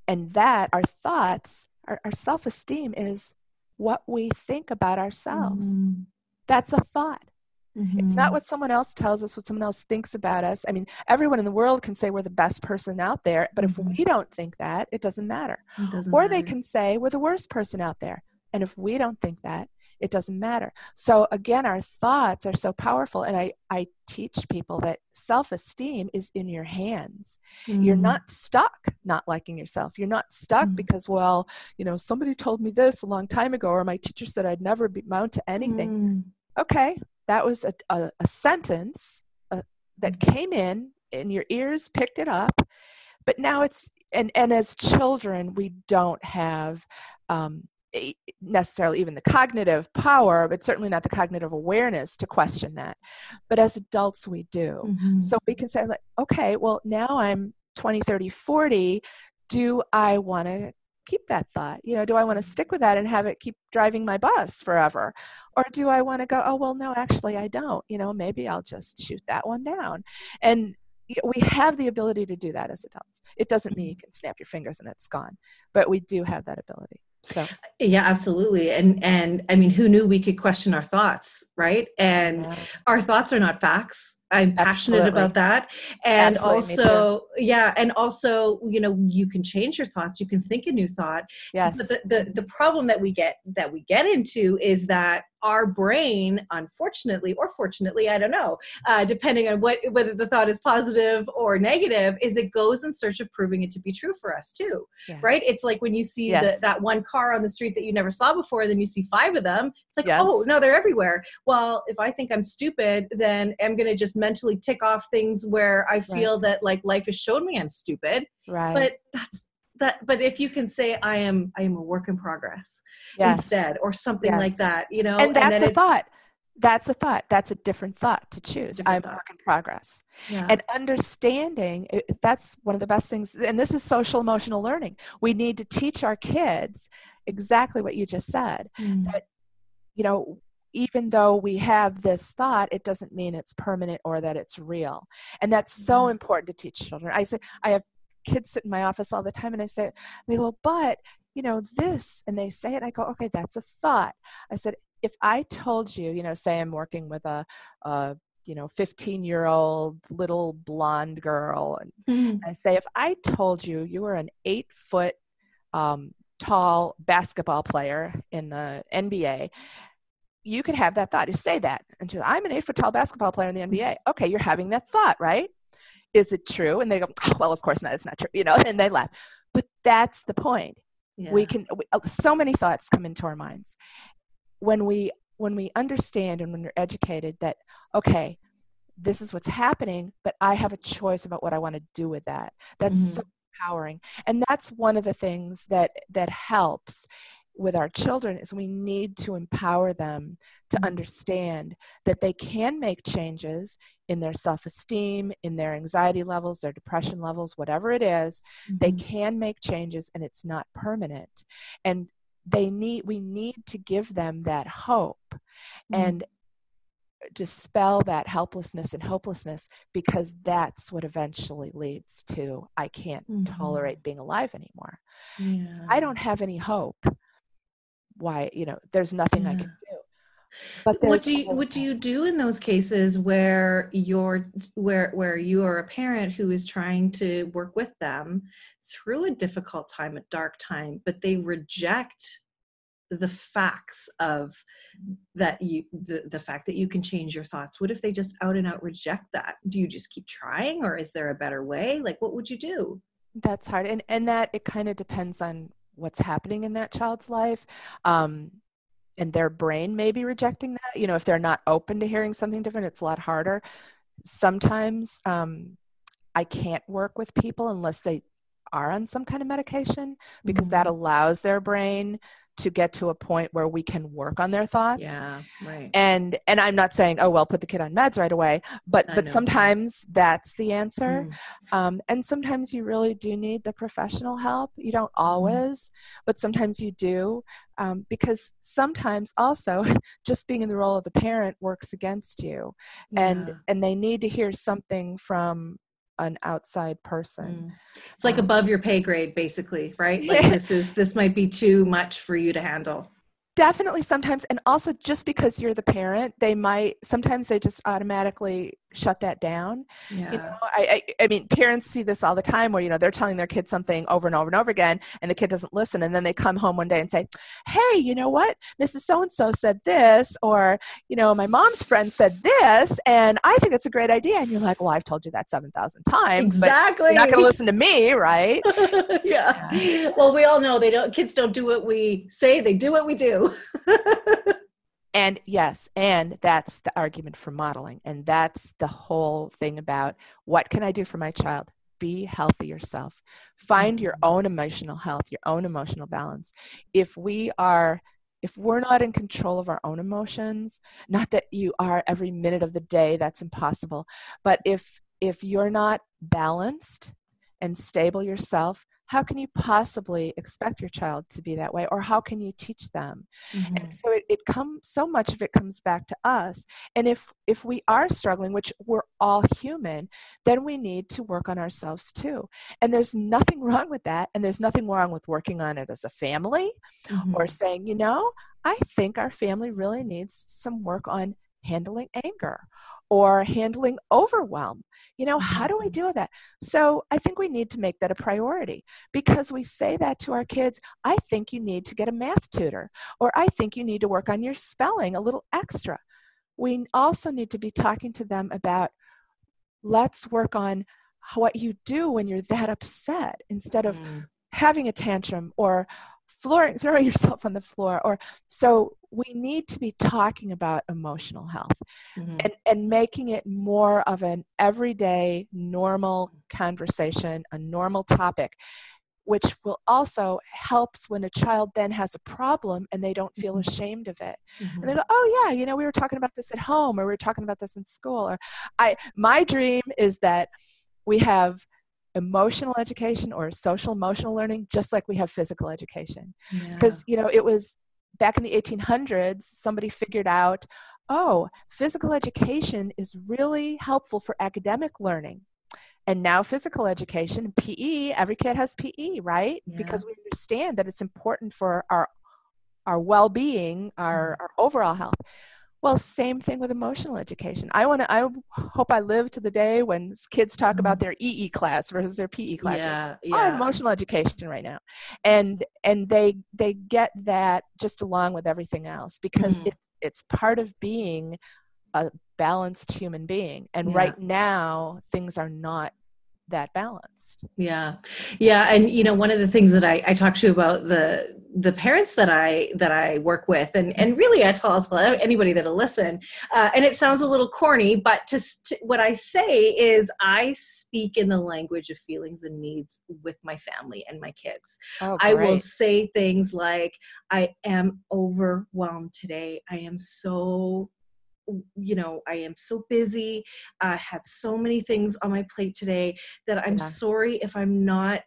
and that our thoughts our, our self-esteem is what we think about ourselves mm-hmm. that's a thought Mm-hmm. It's not mm-hmm. what someone else tells us, what someone else thinks about us. I mean, everyone in the world can say we're the best person out there, but mm-hmm. if we don't think that, it doesn't matter. It doesn't or matter. they can say we're the worst person out there. And if we don't think that, it doesn't matter. So again, our thoughts are so powerful. And I, I teach people that self esteem is in your hands. Mm-hmm. You're not stuck not liking yourself. You're not stuck mm-hmm. because, well, you know, somebody told me this a long time ago, or my teacher said I'd never be mount to anything. Mm. Okay, that was a, a, a sentence uh, that mm-hmm. came in and your ears picked it up but now it's and and as children we don't have um, necessarily even the cognitive power but certainly not the cognitive awareness to question that but as adults we do mm-hmm. so we can say like okay well now i'm 20 30 40 do i want to keep that thought you know do i want to stick with that and have it keep driving my bus forever? Or do i want to go oh well no actually i don't you know maybe i'll just shoot that one down. And we have the ability to do that as adults. It doesn't mean you mm-hmm. can snap your fingers and it's gone but we do have that ability so. Yeah absolutely and and i mean who knew we could question our thoughts right? And yeah. our thoughts are not facts i'm passionate Absolutely. about that and Absolutely, also yeah and also you know you can change your thoughts you can think a new thought yes but the, the the problem that we get that we get into is that our brain unfortunately or fortunately i don't know uh, depending on what whether the thought is positive or negative is it goes in search of proving it to be true for us too yeah. right it's like when you see yes. the, that one car on the street that you never saw before and then you see five of them it's like yes. oh no they're everywhere well if i think i'm stupid then i'm going to just mentally tick off things where i feel right. that like life has shown me i'm stupid right but that's that but if you can say i am i am a work in progress yes. instead or something yes. like that you know and that's and a thought that's a thought that's a different thought to choose i'm thought. work in progress yeah. and understanding that's one of the best things and this is social emotional learning we need to teach our kids exactly what you just said mm. that you know even though we have this thought, it doesn't mean it's permanent or that it's real. And that's so important to teach children. I say I have kids sit in my office all the time and I say, they go, but you know, this, and they say it, I go, okay, that's a thought. I said, if I told you, you know, say I'm working with a, a you know 15 year old little blonde girl and mm-hmm. i say if i told you you were an eight foot um, tall basketball player in the nba you could have that thought you say that and she's i'm an eight foot tall basketball player in the nba okay you're having that thought right is it true? And they go, oh, well, of course not. It's not true, you know, and they laugh. But that's the point. Yeah. We can, we, uh, so many thoughts come into our minds. When we, when we understand and when we're educated that, okay, this is what's happening, but I have a choice about what I want to do with that. That's mm-hmm. so empowering. And that's one of the things that, that helps with our children is we need to empower them to mm-hmm. understand that they can make changes in their self-esteem in their anxiety levels their depression levels whatever it is, mm-hmm. they can make changes and it's not permanent and they need we need to give them that hope mm-hmm. and dispel that helplessness and hopelessness because that's what eventually leads to I can't mm-hmm. tolerate being alive anymore. Yeah. I don't have any hope why you know there's nothing yeah. i can do. But what do you what do you do in those cases where you're where where you are a parent who is trying to work with them through a difficult time a dark time but they reject the facts of that you the, the fact that you can change your thoughts? What if they just out and out reject that? Do you just keep trying or is there a better way? Like what would you do? That's hard and and that it kind of depends on what's happening in that child's life um, and their brain may be rejecting that you know if they're not open to hearing something different it's a lot harder sometimes um, i can't work with people unless they are on some kind of medication because mm-hmm. that allows their brain to get to a point where we can work on their thoughts yeah right and and i'm not saying oh well put the kid on meds right away but I but sometimes that's the answer mm. um, and sometimes you really do need the professional help you don't mm-hmm. always mm. but sometimes you do um, because sometimes also just being in the role of the parent works against you yeah. and and they need to hear something from an outside person. Mm. It's like um, above your pay grade, basically, right? Like this is this might be too much for you to handle definitely sometimes and also just because you're the parent they might sometimes they just automatically shut that down yeah. you know? I, I, I mean parents see this all the time where you know they're telling their kid something over and over and over again and the kid doesn't listen and then they come home one day and say hey you know what? Mrs so and so said this or you know my mom's friend said this and i think it's a great idea. And you're like well i've told you that 7000 times exactly you're not going to listen to me right? Yeah. yeah. Well we all know they don't kids don't do what we say they do what we do and yes, and that's the argument for modeling. And that's the whole thing about what can I do for my child? Be healthy yourself. Find your mm-hmm. own emotional health, your own emotional balance. If we are if we're not in control of our own emotions, not that you are every minute of the day, that's impossible, but if if you're not balanced and stable yourself, how can you possibly expect your child to be that way or how can you teach them mm-hmm. and so it, it comes so much of it comes back to us and if if we are struggling which we're all human then we need to work on ourselves too and there's nothing wrong with that and there's nothing wrong with working on it as a family mm-hmm. or saying you know i think our family really needs some work on handling anger or handling overwhelm. You know, how do we mm-hmm. do that? So I think we need to make that a priority because we say that to our kids. I think you need to get a math tutor, or I think you need to work on your spelling a little extra. We also need to be talking to them about let's work on what you do when you're that upset instead of mm. having a tantrum or flooring, throwing yourself on the floor or so we need to be talking about emotional health mm-hmm. and, and making it more of an everyday normal conversation a normal topic which will also helps when a child then has a problem and they don't feel mm-hmm. ashamed of it mm-hmm. and they go oh yeah you know we were talking about this at home or we were talking about this in school or i my dream is that we have emotional education or social emotional learning just like we have physical education because yeah. you know it was back in the 1800s somebody figured out oh physical education is really helpful for academic learning and now physical education pe every kid has pe right yeah. because we understand that it's important for our our well-being our, mm. our overall health well, same thing with emotional education. I want to. I hope I live to the day when kids talk about mm-hmm. their EE class versus their PE class. Yeah, yeah. I have emotional education right now, and and they they get that just along with everything else because mm. it, it's part of being a balanced human being. And yeah. right now, things are not that balanced. Yeah. Yeah and you know one of the things that i, I talk to you about the the parents that i that i work with and and really i tell, tell anybody that'll listen uh, and it sounds a little corny but just to, what i say is i speak in the language of feelings and needs with my family and my kids. Oh, i will say things like i am overwhelmed today. I am so you know i am so busy i had so many things on my plate today that i'm yeah. sorry if i'm not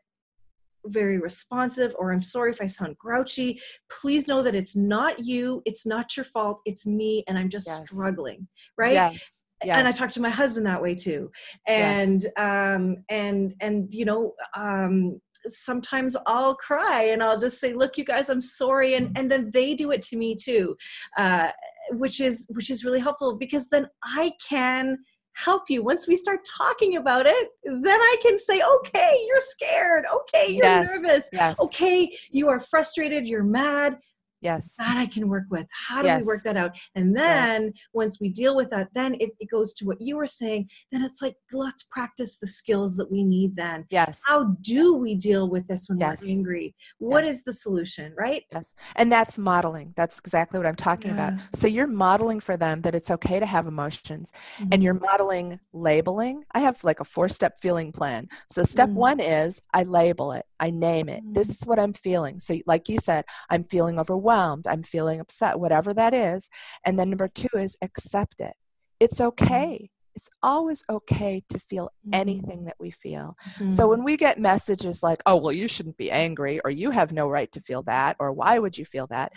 very responsive or i'm sorry if i sound grouchy please know that it's not you it's not your fault it's me and i'm just yes. struggling right yes Yes. and i talk to my husband that way too and um and and you know um sometimes I'll cry and I'll just say, "Look, you guys, I'm sorry," and and then they do it to me too. Uh, which is which is really helpful because then I can help you. Once we start talking about it then i can say okay you're scared. Okay you're yes, nervous. yes. okay you are frustrated. You're mad yes that i can work with how do yes. we work that out and then yeah. once we deal with that then it, it goes to what you were saying then it's like let's practice the skills that we need then yes how do yes. we deal with this when yes. we're angry What is the solution right yes and that's modeling that's exactly what i'm talking yeah. about so you're modeling for them that it's okay to have emotions mm-hmm. and you're mm-hmm. modeling labeling i have like a four step feeling plan so step mm-hmm. one is i label it I name it. This mm. is what I'm feeling. So, like you said, I'm feeling overwhelmed. I'm feeling upset, whatever that is. And then number two is accept it. It's mm. okay. It's always okay to feel anything mm. that we feel. Mm-hmm. So, when we get messages like, oh, well, you shouldn't be angry, or you have no right to feel that, or why would you feel that?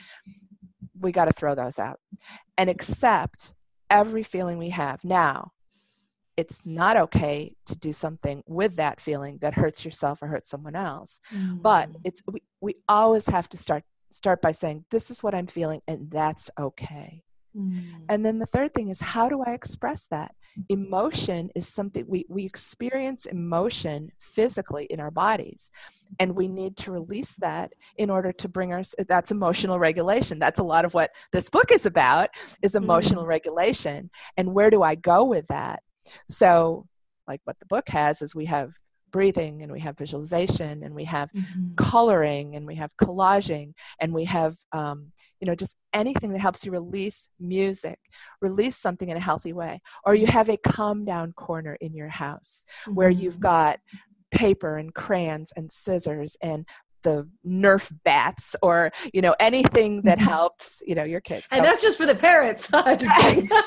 We got to throw those out and accept every feeling we have. Now, it's not okay to do something with that feeling that hurts yourself or hurts someone else mm. but it's we, we always have to start start by saying this is what i'm feeling and that's okay. Mm. and then the third thing is how do i express that? Emotion is something we, we experience emotion physically in our bodies and we need to release that in order to bring us that's emotional regulation. That's a lot of what this book is about is emotional mm. regulation. And where do i go with that? So, like what the book has is we have breathing and we have visualization and we have mm-hmm. coloring and we have collaging and we have um, you know just anything that helps you release music release something in a healthy way or you have a calm down corner in your house mm-hmm. where you've mm-hmm. got paper and crayons and scissors and the nerf bats or you know anything that mm-hmm. helps you know your kids so, and that's just for the parents yeah,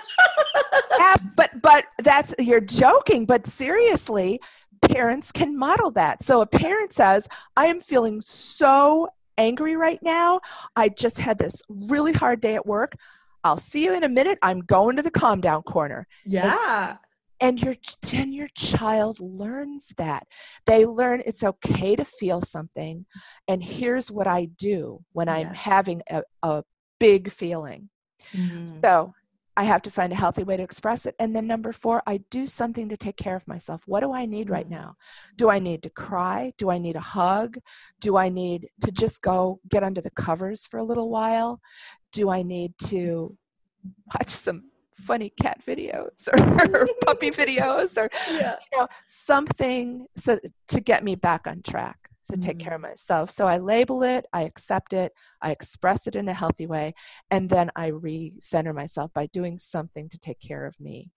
but but that's you're joking but seriously parents can model that. So a parent says, I am feeling so angry right now. I just had this really hard day at work. I'll see you in a minute. I'm going to the calm down corner. Yeah. And, and your then your child learns that. They learn it's okay to feel something. And here's what I do when I'm having a, a big feeling. Mhm. So I have to find a healthy way to express it. And then number four, I do something to take care of myself. What do I need right Mhm. now? Do I need to cry? Do I need a hug? Do I need to just go get under the covers for a little while? Do I need to watch some funny cat videos or puppy videos or Yeah. you know something so to get me back on track to take mm-hmm. care of myself. So i label it i accept it i express it in a healthy way and then i recenter myself by doing something to take care of me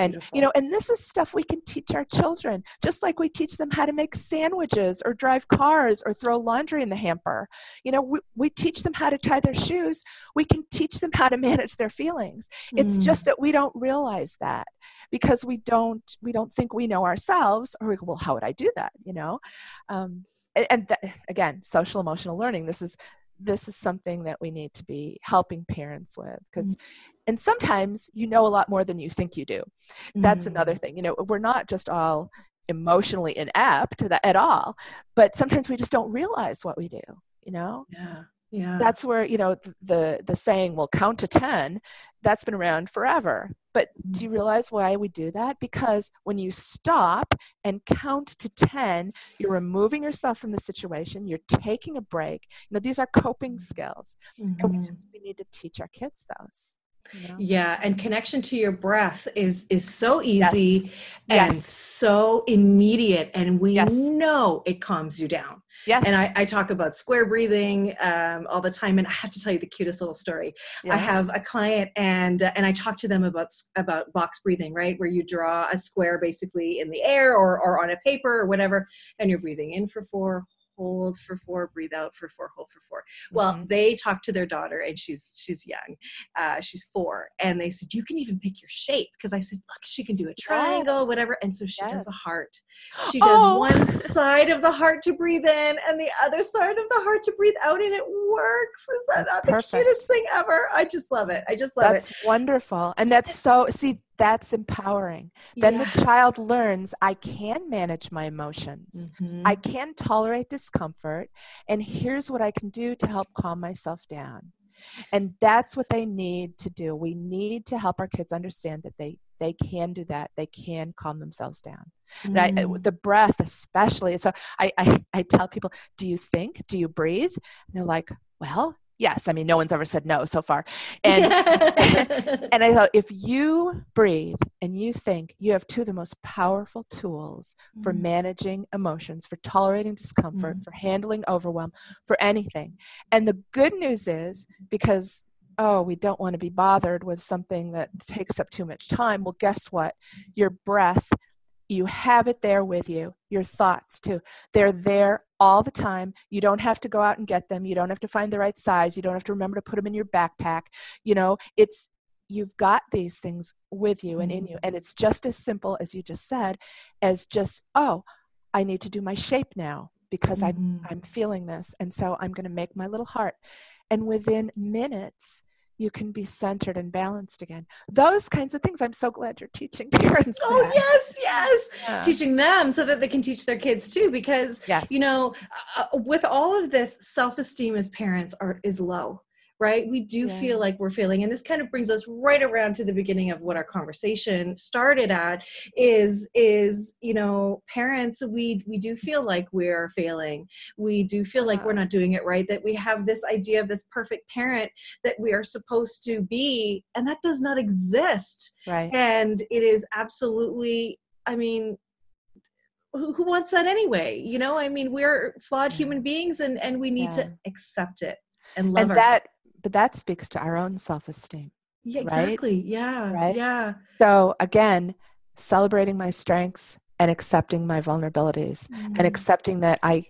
and beautiful. you know and this is stuff we can teach our children just like we teach them how to make sandwiches or drive cars or throw laundry in the hamper. You know we, we teach them how to tie their shoes. We can teach them how to manage their feelings. It's Mm. just that we don't realize that because we don't we don't think we know ourselves or we go well how would i do that? You know? Um, and, and th- again social emotional learning. This is this is something that we need to be helping parents with because and sometimes you know a lot more than you think you do that's Mm. another thing you know we're not just all emotionally inept at all but sometimes we just don't realize what we do you know Yeah. Yeah. that's where you know the the saying will count to 10 that's been around forever. But do you mm-hmm. realize why we do that? Because when you stop and count to 10 you're removing yourself from the situation you're taking a break. You know these are coping mm-hmm. skills. And we just mm-hmm. we need to teach our kids those know? Yeah, and connection to your breath is is so Yes. easy and Yes. so immediate, and we Yes. know it calms you down. yes And I, I talk about square breathing um, all the time, and I have to tell you the cutest little story. I have a client, and uh, and I talk to them about about box breathing, right, where you draw a square basically in the air or or on a paper or whatever, and you're breathing in for four, hold for four, breathe out for four, hold for four. Well, Mhm. they talked to their daughter, and she's she's young, uh, she's four, and they said you can even pick your shape because I said look, she can do a triangle, Yes. whatever, and so she does a heart. She does Oh. one side of the heart to breathe in, and the other side of the heart to breathe out, and it works. Is that That's not the cutest thing ever? I just love it. I just love that's it. That's wonderful and that's so see that's empowering then Yes. the child learns i can manage my emotions Mhm. I can tolerate discomfort, and here's what I can do to help calm myself down. And that's what they need to do. We need to help our kids understand that they they can do that. They can calm themselves down. And I, Mm. the breath, especially. So I, I I tell people, do you think? Do you breathe? And they're like, well, yes. I mean, no one's ever said no so far. And and I thought, if you breathe and you think, you have two of the most powerful tools for Mm. managing emotions, for tolerating discomfort, Mm. for handling overwhelm, for anything. And the good news is because, oh, we don't want to be bothered with something that takes up too much time. Well, guess what? Your breath, you have it there with you. Your thoughts, too. They're there all the time. You don't have to go out and get them. You don't have to find the right size. You don't have to remember to put them in your backpack. You know, it's you've got these things with you and in you mm-hmm. and it's just as simple as you just said as just oh i need to do my shape now because i'm mm-hmm. i'm feeling this and so i'm going to make my little heart and within minutes you can be centered and balanced again those kinds of things i'm so glad you're teaching parents Oh that. yes, yes. Yeah. Teaching them so that they can teach their kids too, because yes you know uh, with all of this self-esteem as parents are is low right? We do Yeah. feel like we're failing and this kind of brings us right around to the beginning of what our conversation started at is is you know parents we we do feel like we're failing. We do feel like we're not doing it right that we have this idea of this perfect parent that we are supposed to be and that does not exist. Right. And it is absolutely i mean who, who wants that anyway? You know i mean we're flawed human beings and and we need Yeah. to accept it and love and ourselves. that but that speaks to our own self-esteem yeah right? exactly yeah Right? yeah so again celebrating my strengths and accepting my vulnerabilities Mm-hmm. and accepting that I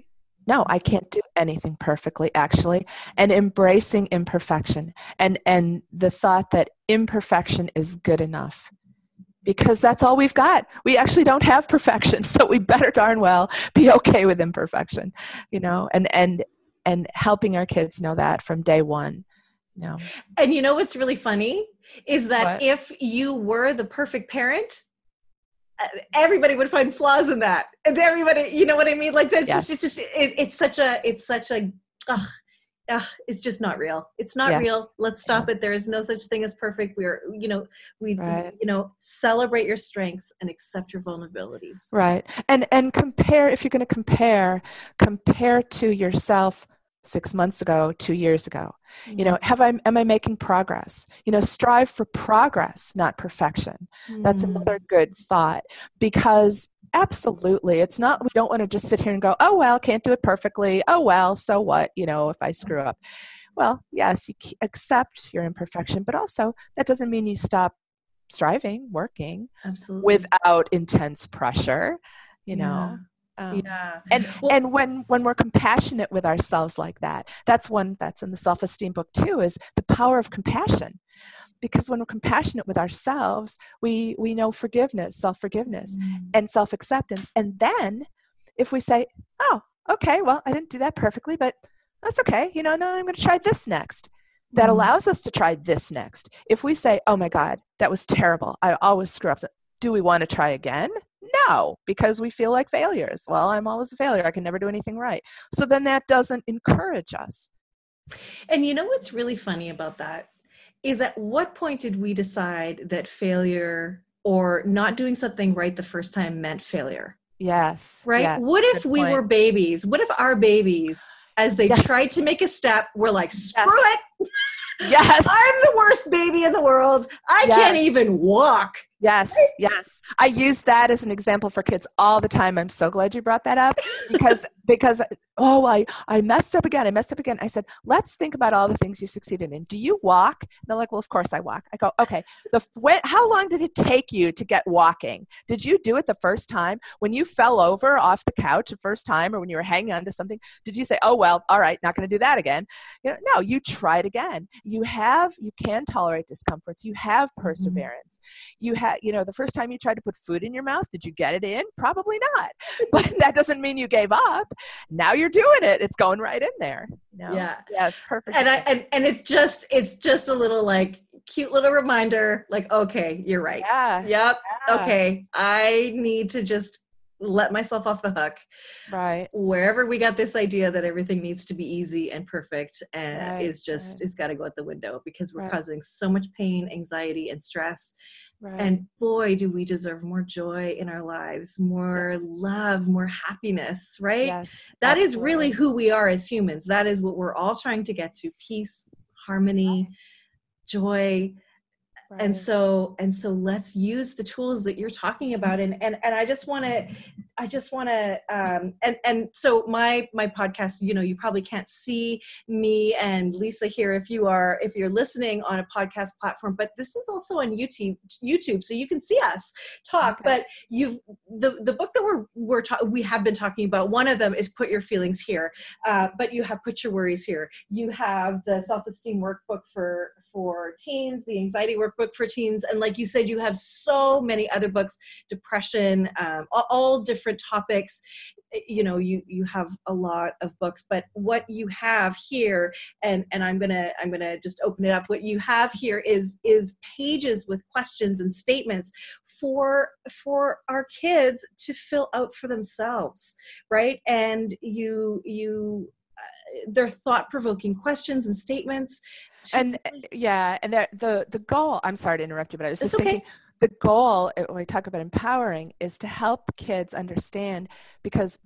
no, I can't do anything perfectly actually and embracing imperfection and and the thought that imperfection is good enough. because that's all we've got. We actually don't have perfection, so we better darn well be okay with imperfection, you know, and and and helping our kids know that from day one. Know. And you know what's really funny is that What? if you were the perfect parent, uh, everybody would find flaws in that, and everybody, you know what I mean? Like that's Yes. just, it's just, it, it's such a, it's such a, ugh, ugh, it's just not real. It's not Yes. real. Let's stop it. There is no such thing as perfect. We're, you know, we, Right. you know, celebrate your strengths and accept your vulnerabilities. Right. And and compare if you're going to compare, compare to yourself 6 months ago, 2 years ago. You know, have I am I making progress? You know, strive for progress, not perfection. That's Mm. another good thought because absolutely it's not we don't want to just sit here and go, "Oh well, can't do it perfectly. Oh well, so what, you know, if I screw up." Well, yes, you accept your imperfection, but also that doesn't mean you stop striving, working absolutely without intense pressure, you know. Um, yeah. and Well- and when when we're compassionate with ourselves like that that's one that's in the self-esteem book too is the power of compassion. Because when we're compassionate with ourselves we we know forgiveness self-forgiveness Mm. and self-acceptance. And then if we say oh okay well i didn't do that perfectly but that's okay you know no i'm going to try this next. That Mhm. allows us to try this next. If we say oh my god that was terrible. I always screw up. Do we want to try again no because we feel like failures well i'm always a failure i can never do anything right so then that doesn't encourage us And you know what's really funny about that is at what point did we decide that failure or not doing something right the first time meant failure? yes Right? yes, what if we point. were babies? What if our babies, as they Yes. tried to make a step, were like, screw Yes. it, yes I'm the worst baby in the world. I can't even walk. Yes, yes. I use that as an example for kids all the time. I'm so glad you brought that up because because oh I I messed up again. I messed up again. I said, "Let's think about all the things you've succeeded in. Do you walk?" And they're like, "Well, of course I walk." I go, "Okay. The when, how long did it take you to get walking? Did you do it the first time when you fell over off the couch the first time or when you were hanging on to something? Did you say, "Oh, well, all right, not going to do that again?" You know, no, you tried again. You have you can tolerate discomforts. You have mm-hmm. perseverance you you know the first time you tried to put food in your mouth did you get it in probably not but that doesn't mean you gave up now you're doing it it's going right in there you know? Yeah. yes perfect And I and, and it's just it's just a little like cute little reminder, like, okay, you're right. yeah, Yep. yeah, Okay. I need to just let myself off the hook. right wherever we got this idea that everything needs to be easy and perfect and Right, is just right. it's got to go out the window because we're Right. causing so much pain anxiety and stress right. And boy do we deserve more joy in our lives more love more happiness right? Yes That is really who we are as humans. That is what we're all trying to get to peace harmony joy and so and so let's use the tools that you're talking about and and, and i just want to i just want to um and and so my my podcast you know you probably can't see me and lisa here if you are if you're listening on a podcast platform but this is also on youtube youtube so you can see us talk Okay. but you've the the book that we're we're ta- we have been talking about one of them is put your feelings here uh, but you have put your worries here you have the self-esteem workbook for for teens the anxiety workbook for teens and like you said you have so many other books depression um, all, different topics. You know you you have a lot of books but what you have here and and i'm gonna i'm gonna just open it up. What you have here is is pages with questions and statements for for our kids to fill out for themselves right? And you you they're thought-provoking questions and statements and really- yeah and the, the the goal i'm sorry to interrupt you but i was It's just okay. thinking the goal uh, when we talk about empowering is to help kids understand because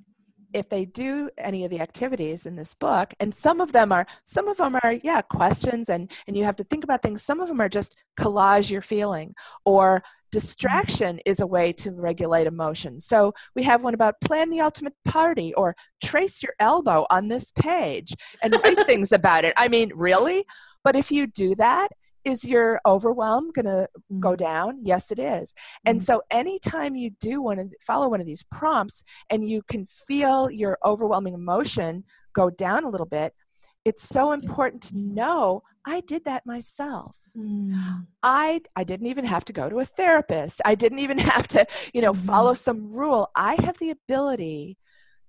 if they do any of the activities in this book and some of them are some of them are yeah questions and and you have to think about things. Some of them are just collage your feeling or distraction is a way to regulate emotion so we have one about plan the ultimate party or trace your elbow on this page and write things about it. I mean really? But if you do that is your overwhelm going to go down yes it is and Mhm. so anytime you do one of follow one of these prompts and you can feel your overwhelming emotion go down a little bit it's so important to know I did that myself. Mm. I I didn't even have to go to a therapist. I didn't even have to, you know, Mhm. follow some rule. I have the ability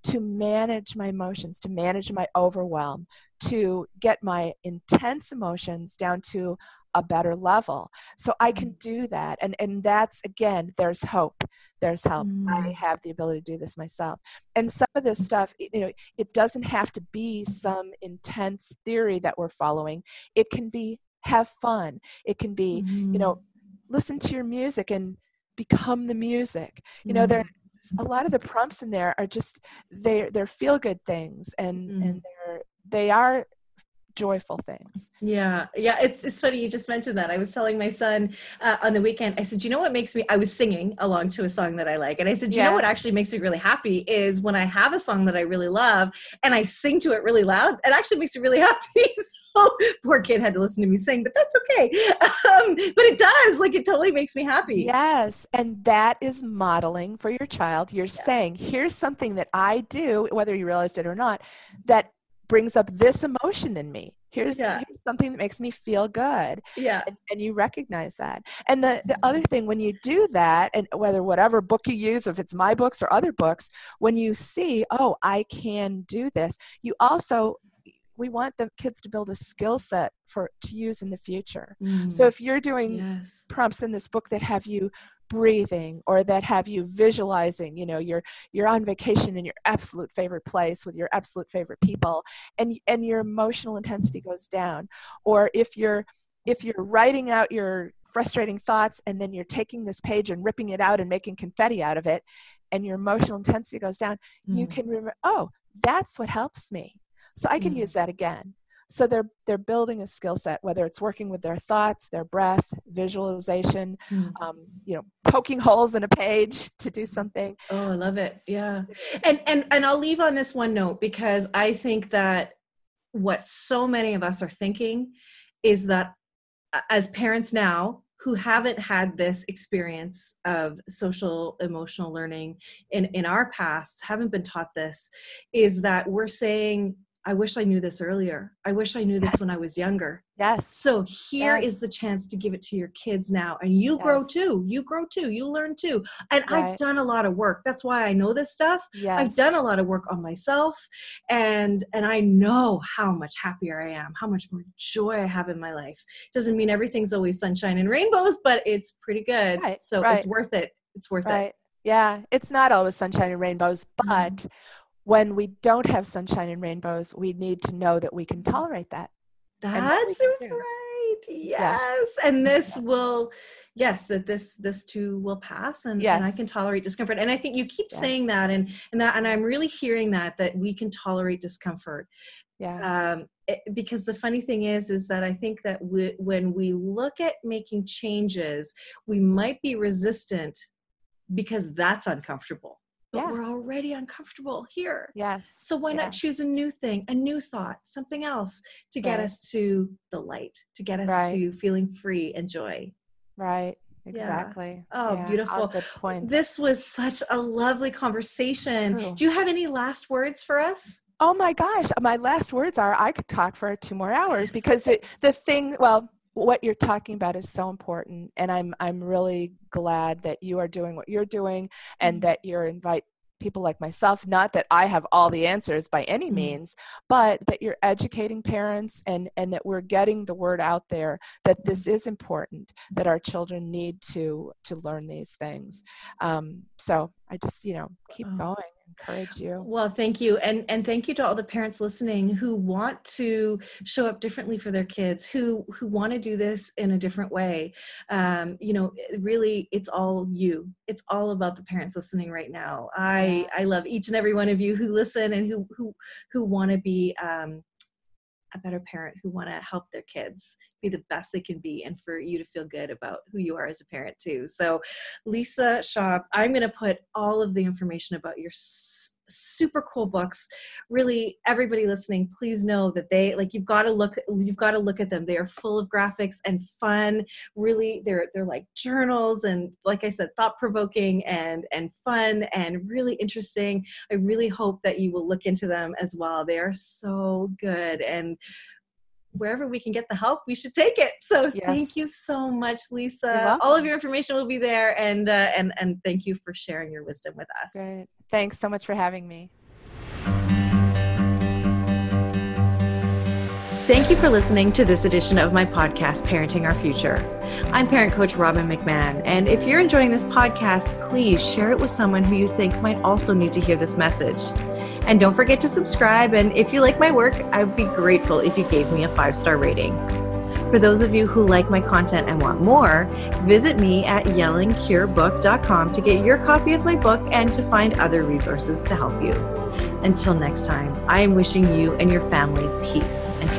to manage my emotions, to manage my overwhelm, to get my intense emotions down to a better level. So I can do that. And and that's again, there's hope. There's help. I Mm. have the ability to do this myself. And some of this stuff, you know, it doesn't have to be some intense theory that we're following. It can be have fun. It can be, you know, listen to your music and become the music. You know, there a lot of the prompts in there are just they're they're feel good things and Mm. and they're they are joyful things. Yeah, yeah. It's it's funny you just mentioned that. I was telling my son uh, on the weekend. I said, you know what makes me? I was singing along to a song that I like, and I said, you Yeah. know what actually makes me really happy is when I have a song that I really love and I sing to it really loud. It actually makes me really happy. so poor kid had to listen to me sing, but that's okay. Um, but it does. Like it totally makes me happy. Yes, and that is modeling for your child. You're saying, here's something that I do, whether you realized it or not, that brings up this emotion in me. Here's, Yeah. here's something that makes me feel good. Yeah. and, and you recognize that and the, the other thing when you do that and whether whatever book you use if it's my books or other books when you see oh i can do this you also we want the kids to build a skill set for to use in the future so mm. if you're doing yes. prompts in this book that have you breathing or that have you visualizing you know you're you're on vacation in your absolute favorite place with your absolute favorite people and and your emotional intensity goes down or if you're if you're writing out your frustrating thoughts and then you're taking this page and ripping it out and making confetti out of it and your emotional intensity goes down you Mm. can remember oh that's what helps me so i can Mm. use that again so they're they're building a skill set whether it's working with their thoughts their breath visualization Mm. um, you know poking holes in a page to do something Oh, I love it. Yeah. And and and I'll leave on this one note because I think that what so many of us are thinking is that uh, as parents now who haven't had this experience of social emotional learning in in our past haven't been taught this is that we're saying I wish I knew this earlier. I wish I knew this Yes. when I was younger. yes So here is Yes. the chance to give it to your kids now. And you grow too. You grow too. You learn too. And I've done a lot of work. That's why I know this stuff. yes I've done a lot of work on myself and and I know how much happier I am, how much more joy I have in my life. Doesn't mean everything's always sunshine and rainbows, but it's pretty good. Right, So right. it's worth it. It's worth it. right yeah it's not always sunshine and rainbows Mhm. but when we don't have sunshine and rainbows we need to know that we can tolerate that and what we That's right. Yes. And this will yes, that this this too will pass and, and I can tolerate discomfort. And I think you keep saying that and and that and I'm really hearing that that we can tolerate discomfort. yeah Um it, because the funny thing is is that I think that we, when we look at making changes, we might be resistant because that's uncomfortable. But Yeah. we're already uncomfortable here. yes So why yeah. not choose a new thing, a new thought, something else to get Right. us to the light, to get us Right. to feeling free and joy. right exactly Oh, Yeah, all beautiful. good points This was such a lovely conversation. True. Do you have any last words for us? Oh my gosh, my last words are I could talk for two more hours because it, the thing, well, what you're talking about is so important and I'm I'm really glad that you are doing what you're doing and Mhm. that you're invite people like myself not that I have all the answers by any Mhm. means but that you're educating parents and and that we're getting the word out there that this is important that our children need to to learn these things um, so I just you know keep Oh. going encourage you Well, thank you. And and thank you to all the parents listening who want to show up differently for their kids, who who want to do this in a different way. Um, you know, really it's all you. It's all about the parents listening right now. I I love each and every one of you who listen and who who who want to be um a better parent who want to help their kids be the best they can be and for you to feel good about who you are as a parent too. So lisa Schab i'm going to put all of the information about your super cool books. Really everybody listening please know that they like you've got to look you've got to look at them. They are full of graphics and fun. Really they're they're like journals and like i said thought provoking and and fun and really interesting. I really hope that you will look into them as well. They are so good and wherever we can get the help, we should take it. So yes. thank you so much, Lisa. All of your information will be there, and uh, and and thank you for sharing your wisdom with us. Great. Thanks so much for having me. Thank you for listening to this edition of my podcast, Parenting Our Future. I'm parent coach Robin McMahon, and if you're enjoying this podcast, please share it with someone who you think might also need to hear this message. And don't forget to subscribe. And if you like my work, I would be grateful if you gave me a five star rating. For those of you who like my content and want more, visit me at yellingcurebook.com to get your copy of my book and to find other resources to help you. Until next time, I am wishing you and your family peace and